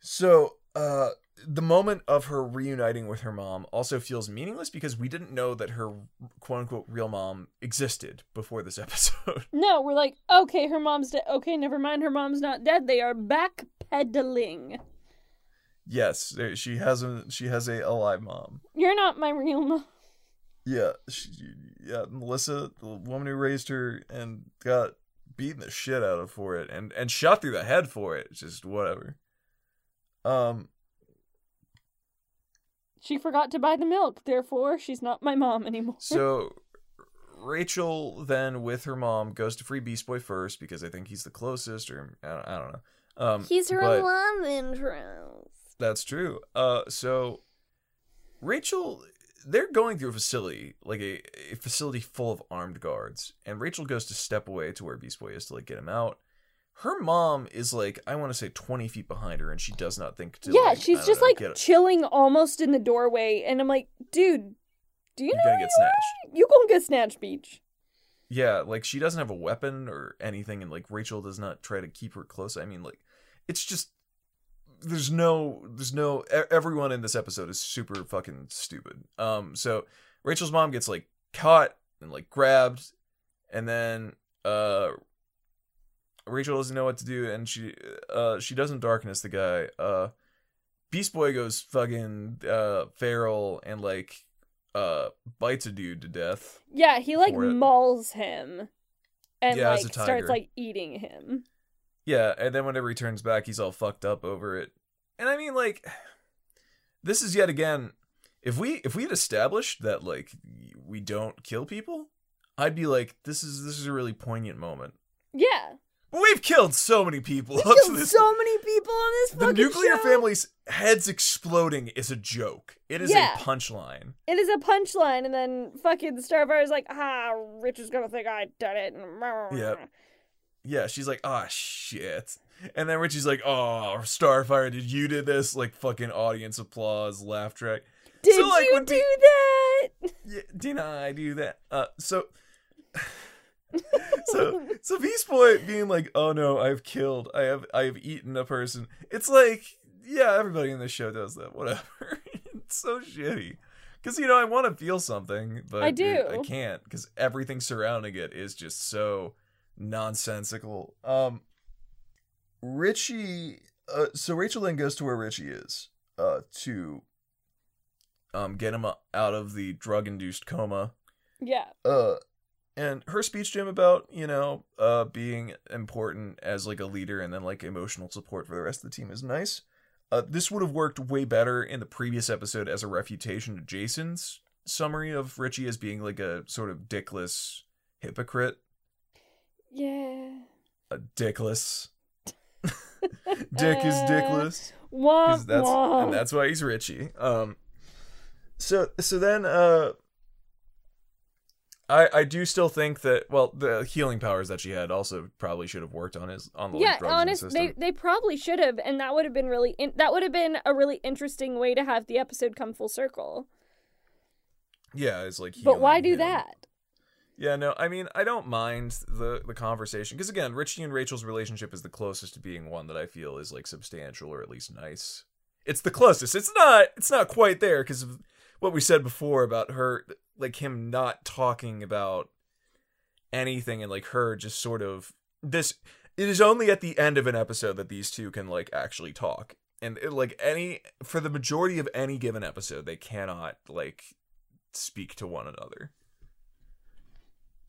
So, uh the moment of her reuniting with her mom also feels meaningless because we didn't know that her quote unquote real mom existed before this episode.
No, we're like, okay, her mom's dead. Okay, never mind, her mom's not dead. They are backpedaling.
Yes, she has a she has a alive mom.
You're not my real mom.
Yeah, she, yeah, Melissa, the woman who raised her and got beaten the shit out of for it and and shot through the head for it. Just whatever. Um,
She forgot to buy the milk, therefore, she's not my mom anymore.
so Rachel then with her mom goes to free Beast Boy first because I think he's the closest, or I don't, I don't know. Um,
He's her
but-
love interest.
That's true. Uh, so Rachel, they're going through a facility, like a, a facility full of armed guards, and Rachel goes to step away to where Beast Boy is to like get him out. Her mom is like I want to say twenty feet behind her, and she does not think to.
yeah,
like,
she's just
know,
like chilling almost in the doorway, and I'm like, dude, do you
you're
know
gonna get snatched.
You gonna get snatched, beach?
Yeah, like she doesn't have a weapon or anything, and like Rachel does not try to keep her close. I mean, like it's just there's no there's no everyone in this episode is super fucking stupid. Um, so Rachel's mom gets like caught and like grabbed, and then uh Rachel doesn't know what to do, and she uh she doesn't darkness the guy. Uh, Beast Boy goes fucking uh feral and like uh bites a dude to death.
Yeah, he like mauls him, and
Yeah,
like starts like eating him.
Yeah, and then whenever he turns back, he's all fucked up over it. And I mean, like, this is yet again, if we if we had established that like we don't kill people, I'd be like, this is this is a really poignant moment.
Yeah,
we've killed so many people
we
up to
killed
this.
so many people on this
the nuclear
show.
family's heads exploding is a joke. It is
Yeah.
a punchline.
It is a punchline, and then fucking Starfire's like, ah, Rich is gonna think I did it.
Yep. Yeah, she's like, ah, shit. And then Richie's like, oh, Starfire, did you do this? Like, fucking audience applause, laugh track.
Did
So, like,
you do that?
Yeah, did I do that? Uh, so, so, so Beast Boy being like, "Oh no, I've killed, I have, I have eaten a person." It's like, yeah, everybody in this show does that. Whatever. it's so shitty. Because you know, I want to feel something, but
I
it-
do.
I can't because everything surrounding it is just so nonsensical. Um, Richie. Uh, so Rachel then goes to where Richie is. Uh, to um get him out of the drug induced coma
Yeah,
uh and her speech to him about you know uh being important as like a leader and then like emotional support for the rest of the team is nice uh this would have worked way better in the previous episode as a refutation to jason's summary of richie as being like a sort of dickless hypocrite
yeah.
a dickless dick is dickless 'Cause that's
wah.
and that's why he's Richie. Um, so so then uh, I I do still think that well the healing powers that she had also probably should have worked on his on the
yeah,
drugs in the
honest, they they probably should have, and that would have been really in- that would have been a really interesting way to have the episode come full circle.
yeah, it's like
But why do
him.
that?
Yeah, no, I mean I don't mind the the conversation because again, Richie and Rachel's relationship is the closest to being one that I feel is like substantial or at least nice. It's the closest. It's not. It's not quite there because of what we said before about her, like him not talking about anything and like her just sort of this. It is only at the end of an episode that these two can like actually talk, and it, like any for the majority of any given episode, they cannot like speak to one another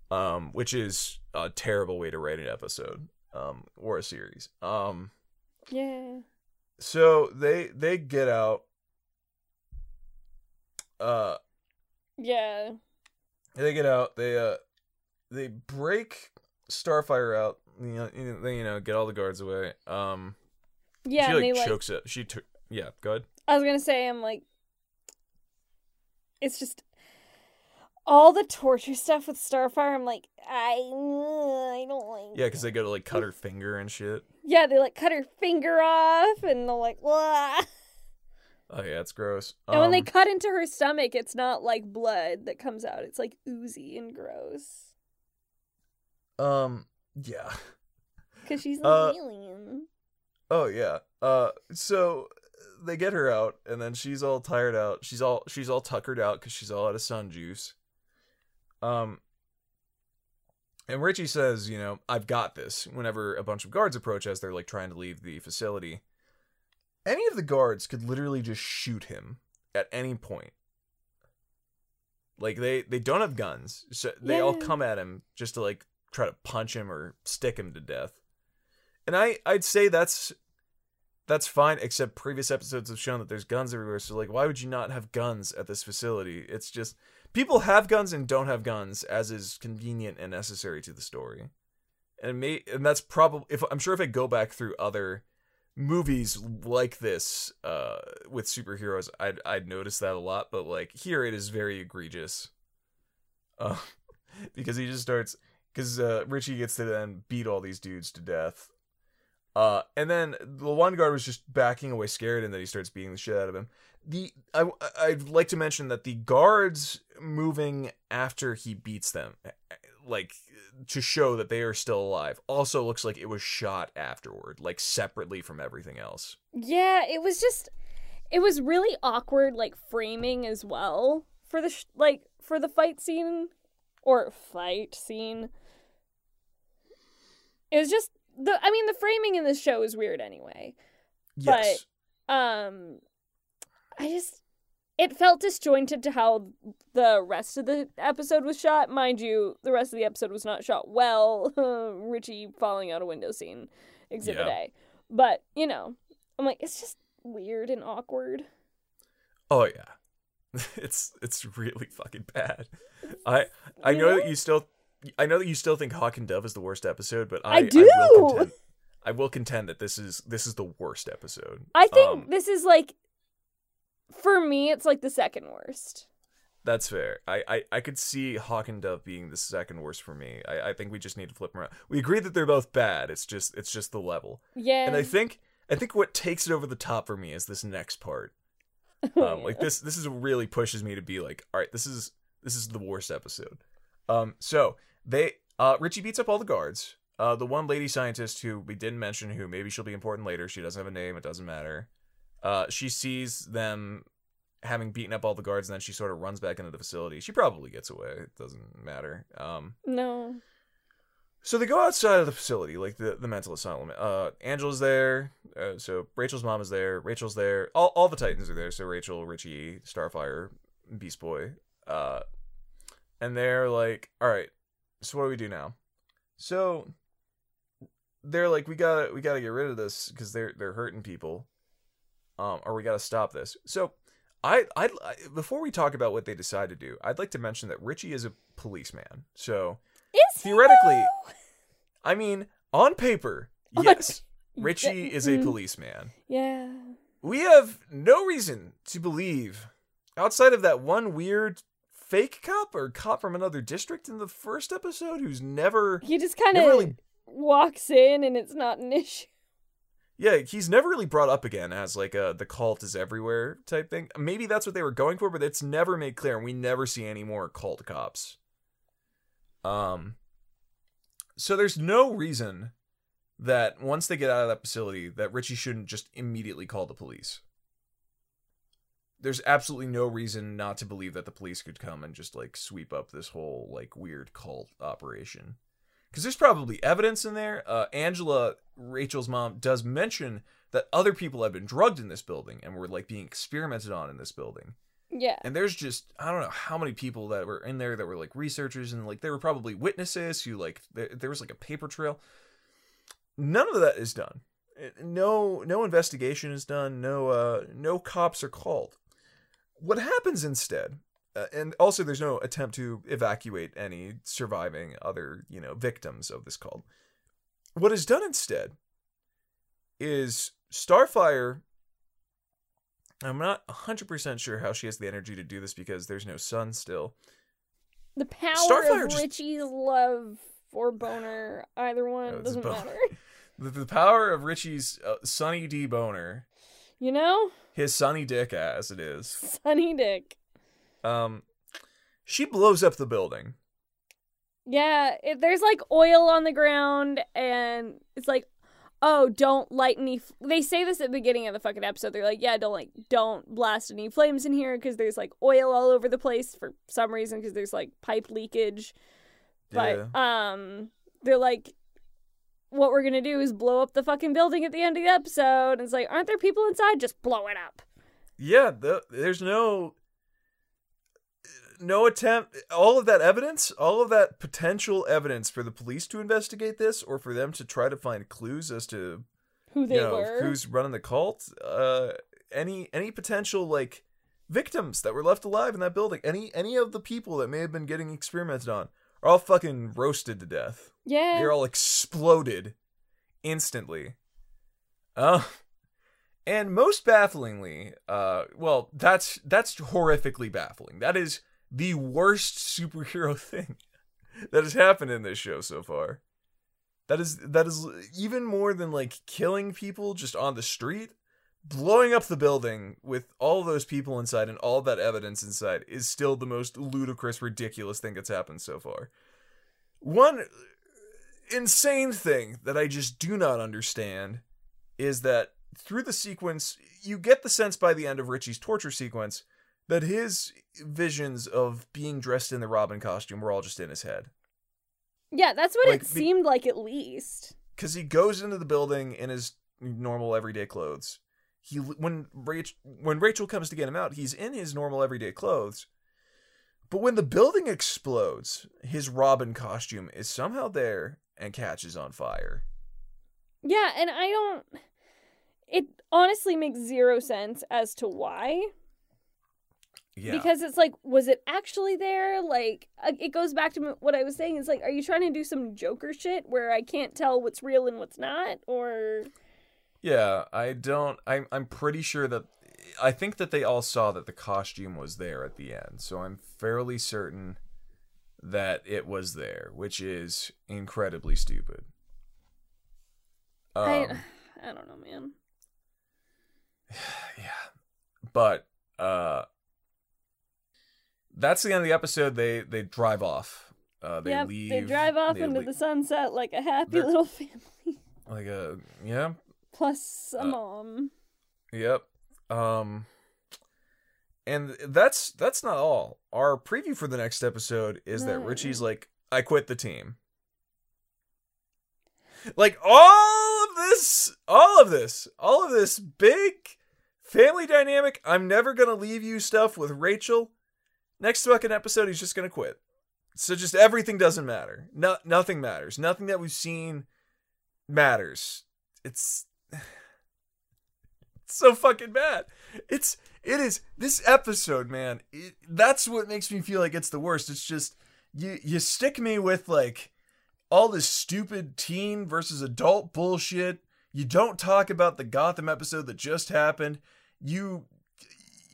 um, which is a terrible way to write an episode um, or a series. Um,
Yeah.
so they they get out. Uh,
Yeah.
they get out. They uh, they break Starfire out. You know, they you know get all the guards away. Um,
Yeah,
she like
they like
chokes it. She took. Yeah, go ahead.
I was gonna say I'm like it's just all the torture stuff with Starfire, I'm like, I I don't like
Yeah, because they go to like cut her finger and shit.
Yeah, they like cut her finger off and they're like, Wah.
Oh yeah, it's gross.
And when they
Um,
cut into her stomach, it's not like blood that comes out. It's like oozy and gross.
um, yeah.
Because she's an
Uh,
alien.
Oh yeah. Uh so they get her out and then she's all tired out. She's all she's all tuckered out cuz she's all out of sun juice. Um and Richie says, you know, I've got this whenever a bunch of guards approach as they're like trying to leave the facility. Any of the guards could literally just shoot him at any point. Like they they don't have guns. So they all come at him just to like try to punch him or stick him to death. And I I'd say that's that's fine except previous episodes have shown that there's guns everywhere. So like why would you not have guns at this facility? It's just people have guns and don't have guns as is convenient and necessary to the story. And may and that's probably if I'm sure if I go back through other movies like this uh with superheroes I'd I'd notice that a lot, but like here it is very egregious. Uh because he just starts because uh, Richie gets to then beat all these dudes to death. Uh, and then the one guard was just backing away, scared, and then he starts beating the shit out of him. The I I'd like to mention that the guards moving after he beats them, like to show that they are still alive, also looks like it was shot afterward, like separately from everything else.
Yeah, it was just it was really awkward like framing as well for the sh- like for the fight scene or fight scene. It was just the I mean the framing in this show is weird anyway.
Yes.
Um I just it felt disjointed to how the rest of the episode was shot. Mind you, the rest of the episode was not shot well. Richie falling out a window scene, exhibit
Yeah.
A. But, you know, I'm like, it's just weird and awkward.
Oh yeah, it's it's really fucking bad. I I
You
know
know?
that you still I know that you still think Hawk and Dove is the worst episode, but I
I
will
do!
contend, I will contend that this is this is the worst episode.
I think
Um,
this is like, for me, it's like the second worst.
that's fair. I, I I could see Hawk and Dove being the second worst for me. I, I think we just need to flip them around. We agree that they're both bad. It's just it's just the level.
Yeah.
And I think I think what takes it over the top for me is this next part. Um, like this this is really pushes me to be like, all right, this is this is the worst episode. Um, so they uh Richie beats up all the guards. Uh, the one lady scientist who we didn't mention, who maybe she'll be important later. She doesn't have a name. It doesn't matter. Uh, she sees them having beaten up all the guards, and then she sort of runs back into the facility. She probably gets away. It doesn't matter. Um,
no.
so they go outside of the facility, like the, the mental asylum. Uh, Angela's there. Uh, so Rachel's mom is there. Rachel's there. All, all the Titans are there. So Rachel, Richie, Starfire, Beast Boy. Uh, and they're like, all right, so what do we do now? So they're like, we gotta we gotta get rid of this because they're they're hurting people. Um, or we gotta stop this. So I I before we talk about what they decide to do, I'd like to mention that Richie is a policeman. So
Is
Theoretically? I mean, on paper,
On
yes, Richie is a
Mm.
policeman.
Yeah.
We have no reason to believe, outside of that one weird fake cop or cop from another district in the first episode who's never,
He just kind of
really,
walks in and it's not an issue.
Yeah, he's never really brought up again as like a the cult is everywhere type thing. Maybe that's what they were going for, but it's never made clear, and we never see any more cult cops. Um, so there's no reason that once they get out of that facility that Richie shouldn't just immediately call the police. There's absolutely no reason not to believe that the police could come and just like sweep up this whole like weird cult operation. Cuz there's probably evidence in there. Uh Angela, Rachel's mom does mention that other people have been drugged in this building and were like being experimented on in this building.
Yeah.
And there's just I don't know how many people that were in there that were like researchers and like there were probably witnesses who like there, there was like a paper trail. None of that is done. No no investigation is done. No uh no cops are called. What happens instead? Uh, and also there's no attempt to evacuate any surviving other, you know, victims of this cult. What is done instead is Starfire I'm not 100% sure how she has the energy to do this because there's no sun still.
The power
Starfire
of
just-
Richie's love or boner, either one
Oh, it's
doesn't matter.
The, the power of Richie's uh, Sunny D boner,
You know,
his Sunny Dick as it is.
Sunny Dick.
Um, she blows up the building.
Yeah, it, there's like oil on the ground, and it's like, oh, don't light any. F-. They say this at the beginning of the fucking episode. They're like, yeah, don't like, don't blast any flames in here because there's like oil all over the place for some reason because there's like pipe leakage. But um, they're like, what we're gonna do is blow up the fucking building at the end of the episode. And it's like, aren't there people inside? Just blow it up.
Yeah, the, there's no no attempt all of that evidence, all of that potential evidence for the police to investigate this or for them to try to find clues as to
Who they
you know
were.
who's running the cult, uh any any potential like victims that were left alive in that building, any any of the people that may have been getting experimented on are all fucking roasted to death.
yeah.
They're all exploded instantly. Uh, and most bafflingly, uh, well, that's that's horrifically baffling. That is the worst superhero thing that has happened in this show so far. That is that is even more than like killing people just on the street. Blowing up the building with all those people inside and all that evidence inside is still the most ludicrous, ridiculous thing that's happened so far. One insane thing that I just do not understand is that through the sequence, you get the sense by the end of Richie's torture sequence that his visions of being dressed in the Robin costume were all just in his head.
Yeah, that's what
Like,
it
be-
seemed like at least.
Because he goes into the building in his normal everyday clothes. He when Rachel when Rachel comes to get him out, he's in his normal everyday clothes. But when the building explodes, his Robin costume is somehow there and catches on fire.
Yeah, and I don't. It honestly makes zero sense as to why.
Yeah.
Because it's like, was it actually there? Like, uh, it goes back to what I was saying. It's like, are you trying to do some Joker shit where I can't tell what's real and what's not? Or
Yeah, I don't. I'm I'm pretty sure that I think that they all saw that the costume was there at the end, so I'm fairly certain that it was there, which is incredibly stupid. Um,
I, I don't know, man.
yeah, but uh, that's the end of the episode. They they drive off. Uh, they
yep,
leave.
they drive off
they
into
lea-
the sunset like a happy
They're-
little family,
like a yeah
plus a
Uh,
mom.
Yep. Um and that's that's not all. Our preview for the next episode is that Richie's like I quit the team. Like all of this, all of this, all of this big family dynamic, I'm never going to leave you stuff with Rachel. Next fucking episode he's just to quit. So just everything doesn't matter. No, nothing matters. Nothing that we've seen matters. It's so fucking bad. It's it is this episode, man. It, that's what makes me feel like it's the worst. It's just you you stick me with like all this stupid teen versus adult bullshit. You don't talk about the Gotham episode that just happened. You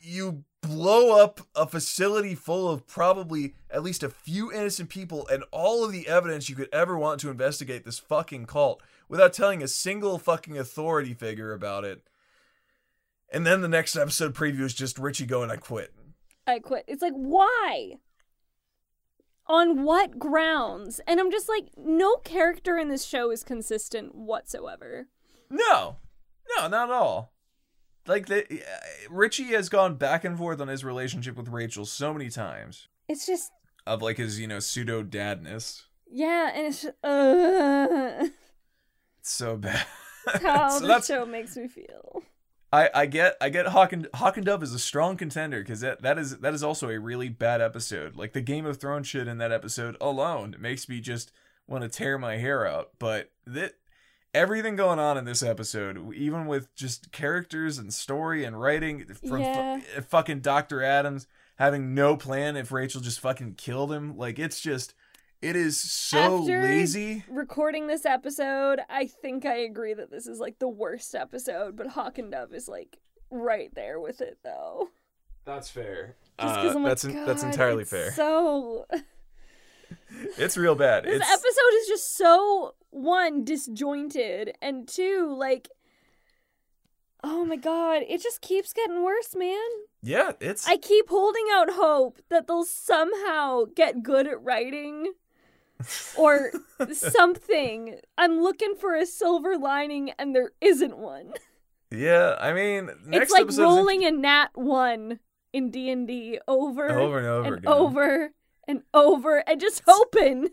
you blow up a facility full of probably at least a few innocent people and all of the evidence you could ever want to investigate this fucking cult without telling a single fucking authority figure about it. And then the next episode preview is just Richie going, I quit.
I quit. It's like, why? On what grounds? And I'm just like, no character in this show is consistent whatsoever.
No, no, not at all. Like the Richie has gone back and forth on his relationship with Rachel so many times
It's just,
of like his you know pseudo dadness.
yeah, and it's just, uh,
It's so bad.
how
so
the
that's
show makes me feel.
I, I get I get Hawk and Hawk and Dove is a strong contender because that, that is that is also a really bad episode. Like the Game of Thrones shit in that episode alone makes me just want to tear my hair out. But that everything going on in this episode, even with just characters and story and writing from fu-
Yeah.
fucking Doctor Adams having no plan if Rachel just fucking killed him, like it's just it is so
After-
lazy.
Recording this episode, I think I agree that this is like the worst episode, but Hawk and Dove is like right there with it though.
That's fair.
Just
Uh,
I'm
that's
like,
en- that's entirely
it's
fair.
So
it's real bad.
This
it's
episode is just so one disjointed and two like oh my god, it just keeps getting worse, man.
yeah, it's
I keep holding out hope that they'll somehow get good at writing or something. I'm looking for a silver lining and there isn't one.
Yeah, I mean, next
it's like rolling a nat 1 in D&D over,
over and over
and
again.
over and over and just hoping.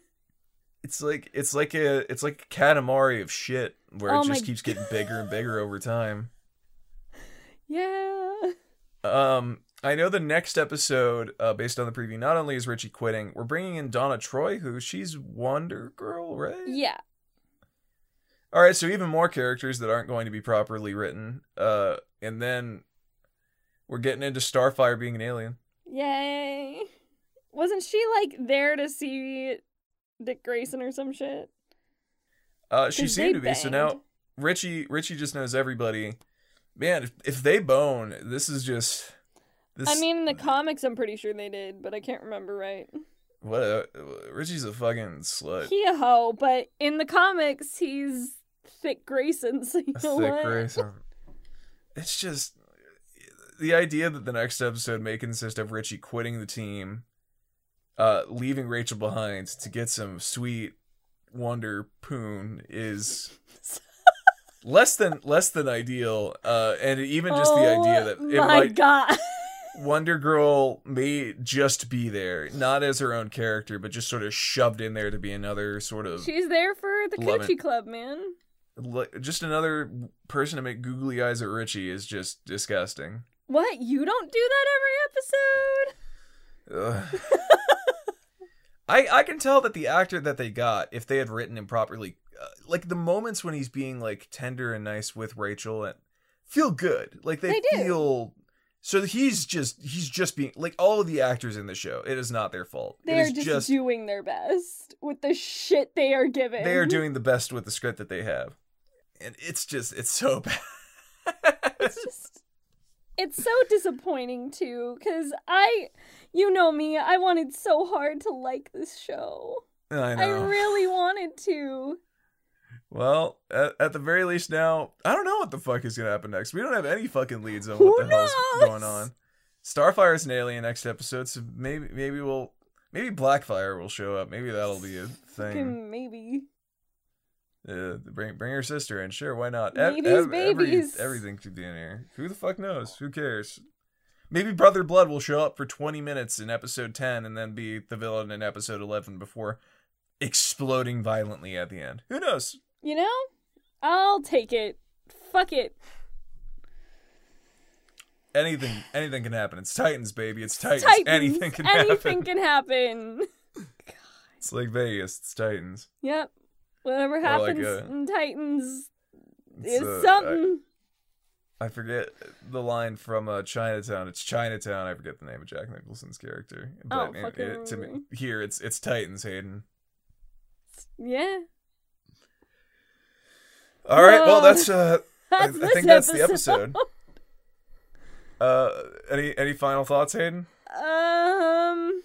It's like it's like a it's like a Katamari of shit where
Oh
it just keeps getting bigger and bigger over time.
Yeah.
Um, I know the next episode, uh, based on the preview, not only is Richie quitting, we're bringing in Donna Troy, who she's Wonder Girl, right?
Yeah.
All right, so even more characters that aren't going to be properly written. Uh, and then we're getting into Starfire being an alien.
Yay. Wasn't she like there to see Dick Grayson or some shit?
Uh, she seemed to be. So now Richie Richie just knows everybody. Man, if, if they bone, this is just. This,
I mean, in the comics, I'm pretty sure they did, but I can't remember right.
What? A, Richie's a fucking slut.
He a hoe, but in the comics, he's thick Grayson. So you know
thick
what?
Grayson. It's just the idea that the next episode may consist of Richie quitting the team, uh, leaving Rachel behind to get some sweet Wonder Poon is less than less than ideal. Uh, and even just the idea that
Oh
it
my
might
god.
Wonder Girl may just be there, not as her own character, but just sort of shoved in there to be another sort of
She's there for the coochie club, man.
just another person to make googly eyes at Richie is just disgusting.
What? You don't do that every episode?
I I can tell that the actor that they got, if they had written him properly, uh, like the moments when he's being like tender and nice with Rachel, and feel good. Like they,
They
feel. So he's just he's just being like all of the actors in the show. It is not their fault.
They're just,
just
doing their best with the shit they are given.
they are doing the best with the script that they have, and it's just it's so bad.
It's just. It's so disappointing too, because I, you know me, I wanted so hard to like this show.
I
I really wanted to.
Well, at, at the very least now, I don't know what the fuck is gonna happen next. We don't have any fucking leads on
Who
what the hell's
knows?
going on. Starfire's an alien next episode, so maybe maybe we'll maybe Blackfire will show up. Maybe that'll be a thing.
Maybe.
Uh, bring bring your sister in, sure, why not?
Babies,
every- everything could be in here. Who the fuck knows? Who cares? Maybe Brother Blood will show up for twenty minutes in episode ten, and then be the villain in episode eleven before exploding violently at the end. Who knows?
You know, I'll take it. Fuck it.
anything anything can happen. It's Titans, baby. It's Titans.
Titans.
Anything can
Anything
happen.
can happen.
It's like Vegas. It's Titans.
Yep. Whatever
Or like
happens
a-
in Titans is
uh,
something.
I, I forget the line from uh, Chinatown. It's Chinatown. I forget the name of Jack Nicholson's character. But
don't
it- it- to me, here it's it's Titans, Hayden.
yeah.
All right. Well,
Uh,
that's uh. I,
That's
I
this
think that's the
episode.
episode. Uh, any any final thoughts, Hayden?
Um,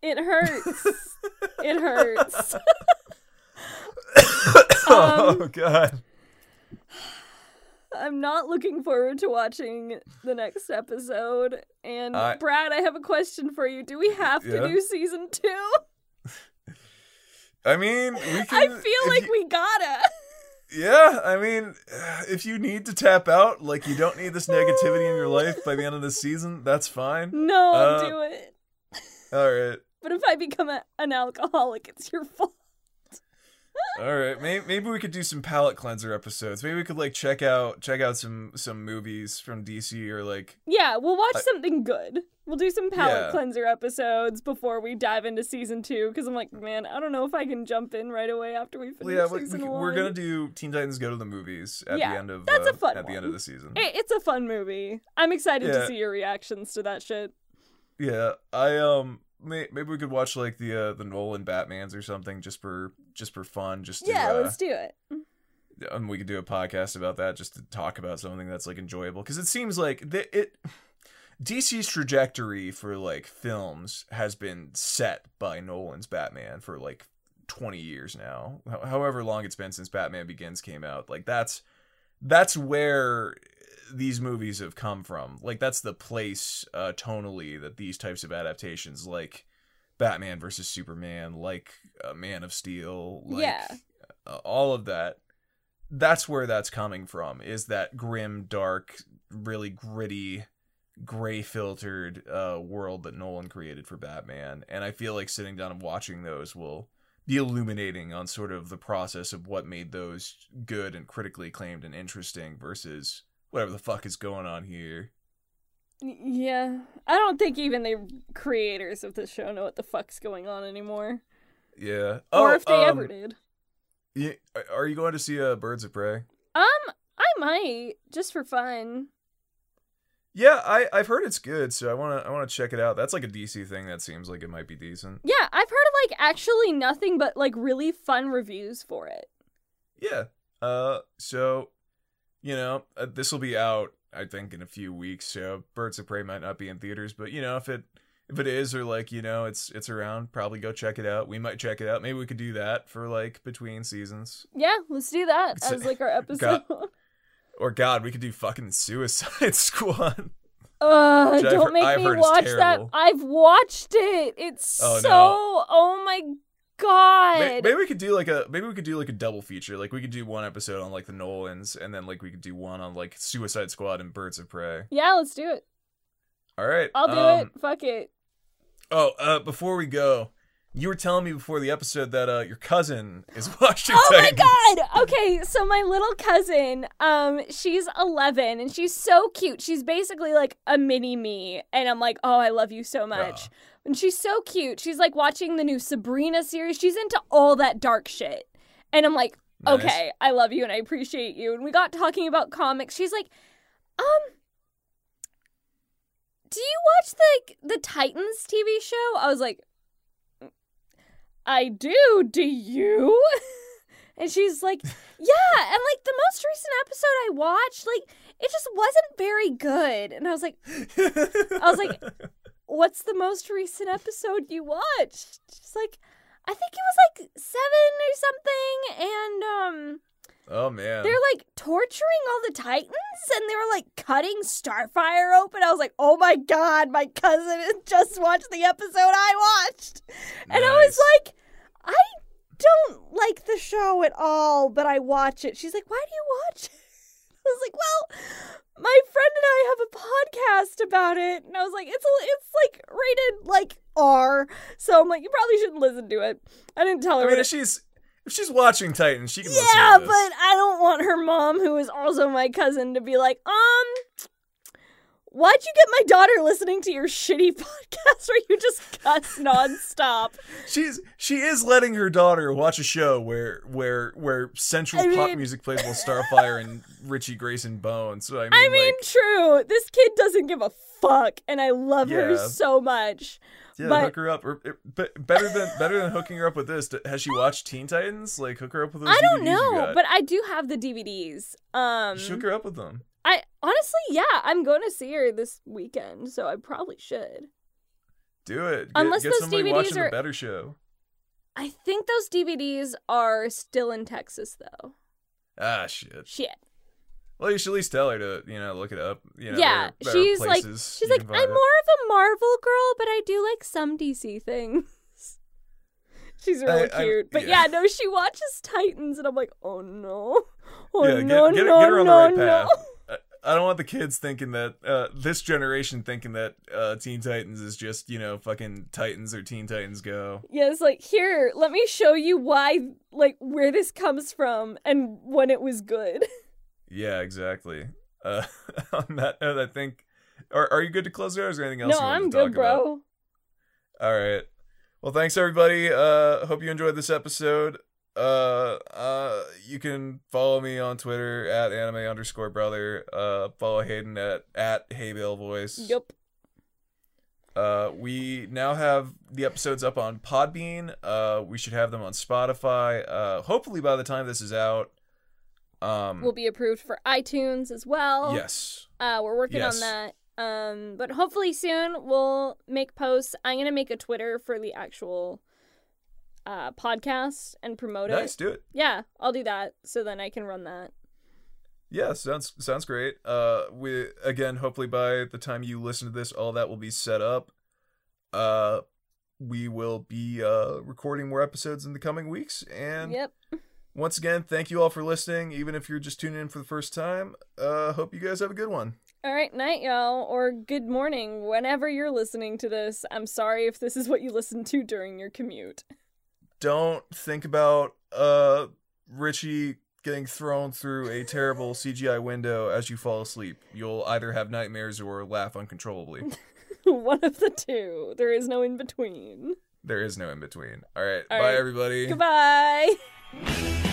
it hurts. it hurts.
oh God.
I'm not looking forward to watching the next episode. And
I-
Brad, I have a question for you. Do we have
Yeah?
to do season two?
I mean, we
I feel like
you-
we gotta.
Yeah, I mean, if you need to tap out, like you don't need this negativity in your life by the end of the season, that's fine.
No,
Uh,
do it.
All right,
But if I become a, an alcoholic, it's your fault.
All right. Maybe, maybe we could do some palate cleanser episodes. Maybe we could like check out check out some some movies from DC or like
Yeah, we'll watch
I-
something good. We'll do some palate
Yeah.
cleanser episodes before we dive into season two. Because I'm like, man, I don't know if I can jump in right away after we finish
well, yeah, we,
season
we,
one.
we're gonna do Teen Titans Go to the Movies at
Yeah,
the end of
that's
uh,
a fun
at the end of the season.
It- it's a fun movie. I'm excited
Yeah.
to see your reactions to that shit.
Yeah, I um may, maybe we could watch like the uh, the Nolan Batman's or something just for just for fun. Just to,
Yeah,
uh,
let's do it.
and we could do a podcast about that just to talk about something that's like enjoyable because it seems like the, it DC's trajectory for like films has been set by Nolan's Batman for like 20 years now. Ho- However long it's been since Batman Begins came out. Like that's that's where these movies have come from. Like that's the place uh tonally that these types of adaptations like Batman versus Superman, like uh, Man of Steel, like
Yeah.
uh, all of that that's where that's coming from is that grim dark really gritty gray filtered uh world that Nolan created for Batman and I feel like sitting down and watching those will be illuminating on sort of the process of what made those good and critically acclaimed and interesting versus whatever the fuck is going on here.
Yeah, I don't think even the creators of this show know what the fuck's going on anymore,
Yeah.
or if they
um,
ever did.
yeah, are you going to see uh, Birds of Prey?
Um, I might just for fun.
Yeah, I I've heard it's good, so I want to I want to check it out. That's like a DC thing that seems like it might be decent.
Yeah, I've heard of like actually nothing but like really fun reviews for it.
Yeah. Uh so you know, uh, this will be out I think in a few weeks. So Birds of Prey might not be in theaters, but you know, if it if it is or like you know it's it's around, probably go check it out. We might check it out. Maybe we could do that for like between seasons.
Yeah, let's do that as like our episode.
Or God, we could do fucking Suicide Squad.
Uh,
Which I've
don't make
I've
me watch that. I've watched it. It's
Oh,
so.
no.
Oh my god.
May- Maybe we could do like a maybe we could do like a double feature. Like we could do one episode on like the Nolans, and then like we could do one on like Suicide Squad and Birds of Prey.
Yeah, let's do it.
All right,
I'll do
um,
it. Fuck it.
Oh, uh, before we go, you were telling me before the episode that uh, your cousin is watching.
Oh my god. Okay, so my little cousin, um, she's 11 and she's so cute. She's basically like a mini me, and I'm like, oh, I love you so much. And she's so cute. She's like watching the new Sabrina series. She's into all that dark shit, and I'm like,
Nice.
okay, I love you and I appreciate you. And we got talking about comics. She's like, um. Do you watch like the Titans TV show? I was like, I do. Do you? and she's like, Yeah. And like the most recent episode I watched, like it just wasn't very good. And I was like, I was like, What's the most recent episode you watched? She's like, I think it was like seven or something. And um
oh man.
they're like torturing all the Titans and they were like cutting Starfire open. I was like, oh my god, my cousin just watched the episode I watched. And I was like, I don't like the show at all, but I watch it. She's like, why do you watch it? I was like, well, my friend and I have a podcast about it. And I was like, it's a, it's like rated like R. So I'm like, you probably shouldn't listen to it. I didn't tell her.
I mean, if she's if she's watching Titan, she can
yeah,
listen to
but. I don't want her mom, who is also my cousin, to be like, um, why'd you get my daughter listening to your shitty podcast where you just cuss nonstop?
She's she is letting her daughter watch a show where where where central
I
pop music plays while Starfire and Richie Grayson bone. So I mean,
I mean,
like,
true. This kid doesn't give a fuck, and I love her so much.
yeah,
but-
hook her up. Or, but better than better than hooking her up with this. Has she watched Teen Titans? Like hook her up with those.
I don't
DVDs
know, but I do have the DVDs. Um,
hook her up with them.
I honestly, yeah, I'm going to see her this weekend, so I probably should.
Do it. Get,
Unless
get
those DVDs
watching
are-
a better show.
I think those DVDs are still in Texas, though.
Ah, shit.
Shit.
Well, you should at least tell her to, you know, look it up. You know,
yeah,
there there
she's like, she's like, I'm more
it.
of a Marvel girl, but I do like some DC things. she's really
I- I-
cute, but
yeah.
yeah. no, she watches Titans, and I'm like, oh no, oh
Yeah,
no,
get her-
no,
get her on the
no,
right
no.
I- don't want the kids thinking that uh, this generation thinking that uh, Teen Titans is just you know fucking Titans or Teen Titans Go.
Yeah, it's like here, let me show you why, like where this comes from and when it was good.
Yeah, exactly. Uh, on that note, I think. Are, are you good to close it, or is there anything else
no,
you
I'm good, bro.
about? All right. Well, thanks everybody. Uh, hope you enjoyed this episode. Uh, you can follow me on Twitter at anime underscore brother. Uh, follow Hayden at at Haybale Voice.
Yep.
Uh, we now have the episodes up on Podbean. Uh, we should have them on Spotify. Uh, hopefully by the time this is out. Um,
Will be approved for iTunes as well.
yes.
Uh, we're working
Yes.
on that. Um, but hopefully soon we'll make posts. I'm gonna make a Twitter for the actual uh podcast and promote
Nice,
it.
do it.
Yeah, I'll do that so then I can run that.
Yeah, sounds sounds great. Uh, we again, hopefully by the time you listen to this, all that will be set up. Uh, we will be uh recording more episodes in the coming weeks, and
Yep.
once again, thank you all for listening. Even if you're just tuning in for the first time, uh, hope you guys have a good one.
All right, night, y'all, or good morning, whenever you're listening to this. I'm sorry if this is what you listen to during your commute.
Don't think about uh Richie getting thrown through a terrible CGI window as you fall asleep. You'll either have nightmares or laugh uncontrollably.
One of the two. There is no in between.
there is no in between. All right,
All
bye
right.
everybody.
Goodbye.